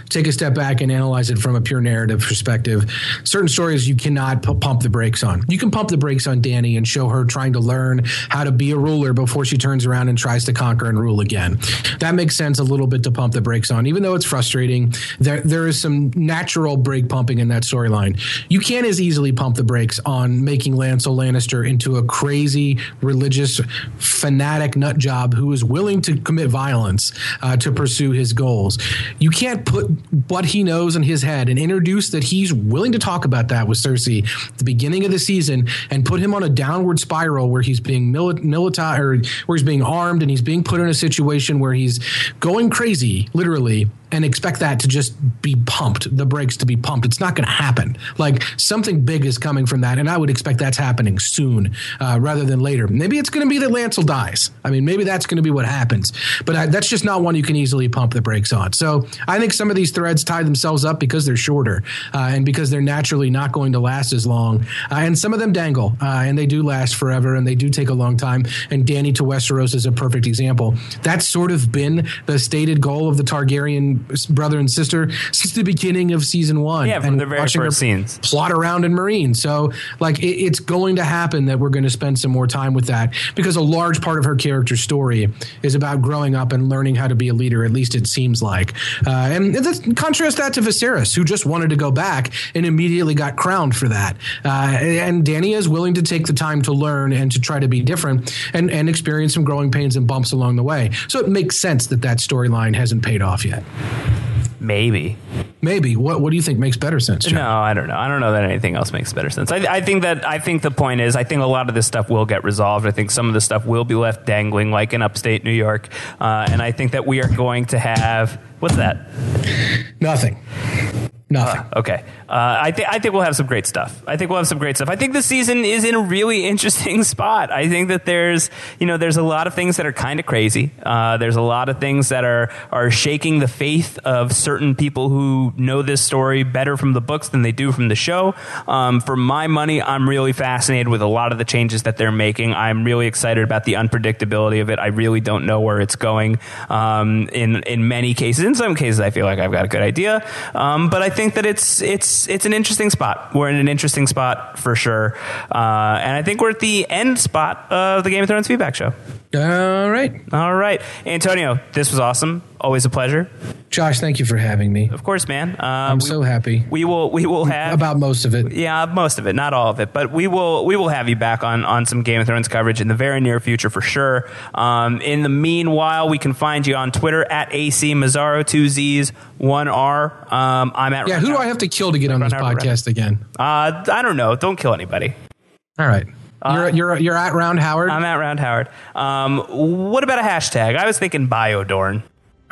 take a step back and analyze it from a pure narrative perspective. Certain stories you cannot pu- pump the brakes on. You can pump the brakes on Dany and show her trying to learn how to be a ruler before she turns around and tries to conquer and rule again. That makes sense a little bit to pump the brakes on, even though it's frustrating. There there is some natural brake pumping in that storyline. You can't as easily pump the brakes on making Lancel Lannister into a crazy religious fanatic nut job who is willing to commit violence uh, to pursue his goals. You can't put what he knows in his head and introduce that he's willing to talk about that with Cersei at the beginning of the season and put him on a downward spiral where he's being mili- military or where he's being armed and he's being put in a situation where he's going crazy, literally, and expect that to just be pumped, the brakes to be pumped. It's not going to happen. Like something big is coming from that, and I would expect that's happening soon uh, rather than later. Maybe it's going to be that Lancel dies. I mean, maybe that's going to be what happens, but I, that's just not one you can easily pump the brakes on. So I think some of these threads tie themselves up because they're shorter uh, and because they're naturally not going to last as long. Uh, and some of them dangle, uh, and they do last forever, and they do take a long time. And Dany to Westeros is a perfect example. That's sort of been the stated goal of the Targaryen brother and sister since the beginning of season one. Yeah, from and the very watching first scenes. plot around in Meereen. So, like, it, it's going to happen that we're going to spend some more time with that because a large part of her character's story is about growing up and learning how to be a leader. At least it seems like. Uh, and contrast that to Viserys, who just wanted to go back and immediately got crowned for that. Uh, and Dany is willing to take the time to learn and to try to be different and, and experience some growing pains and bumps along the way. So it makes sense that that storyline hasn't paid off yet. Maybe. Maybe. What What do you think makes better sense? John? No, I don't know. I don't know that anything else makes better sense. I, I think that I think the point is I think a lot of this stuff will get resolved. I think some of the stuff will be left dangling, like in upstate New York, uh, and I think that we are going to have what's that? Nothing. Nothing. Uh, okay. Uh, I think I think we'll have some great stuff. I think we'll have some great stuff. I think the season is in a really interesting spot. I think that there's you know there's a lot of things that are kind of crazy. Uh, there's a lot of things that are are shaking the faith of certain people who know this story better from the books than they do from the show. Um, for my money, I'm really fascinated with a lot of the changes that they're making. I'm really excited about the unpredictability of it. I really don't know where it's going. Um, in in many cases, in some cases, I feel like I've got a good idea. Um, but I think that it's it's it's an interesting spot. We're in an interesting spot for sure, uh, and I think we're at the end spot of the Game of Thrones feedback show. All right. All right, Antonio, this was awesome. Always a pleasure. Josh, thank you for having me. Of course, man. Uh, I'm we, so happy. We will we will have About most of it. yeah, most of it, not all of it, but we will we will have you back on on some Game of Thrones coverage in the very near future for sure. Um, in the meanwhile, we can find you on Twitter at AC Mazzaro, two Z's, one R. Um, I'm at Yeah, who do I have to kill to get on this Ron Howard. podcast again? Uh, I don't know. Don't kill anybody. All right. You're, you're, you're at Round Howard. I'm at Round Howard. Um, what about a hashtag? I was thinking Biodorn.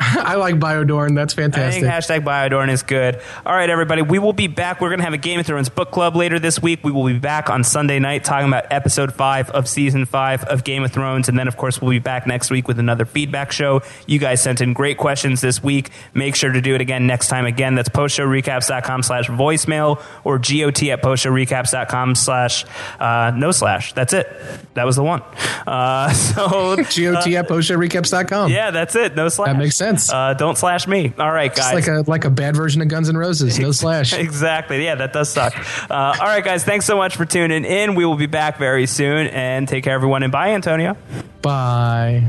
I like Biodorn. That's I fantastic. think hashtag Biodorn is good. All right, everybody. We will be back. We're going to have a Game of Thrones book club later this week. We will be back on Sunday night talking about episode five of season five of Game of Thrones. And then, of course, we'll be back next week with another feedback show. You guys sent in great questions this week. Make sure to do it again next time. Again, that's postshowrecaps.com slash voicemail or GOT at postshowrecaps.com slash uh, no slash. That's it. That was the one. Uh, so GOT at postshowrecaps.com. yeah, that's it. No slash. That makes sense. Uh, don't slash me. All right, It's guys. like a like a bad version of Guns N' Roses. No slash. exactly. Yeah, that does suck. Uh, all right, guys. Thanks so much for tuning in. We will be back very soon. And take care, everyone. And bye, Antonio. Bye.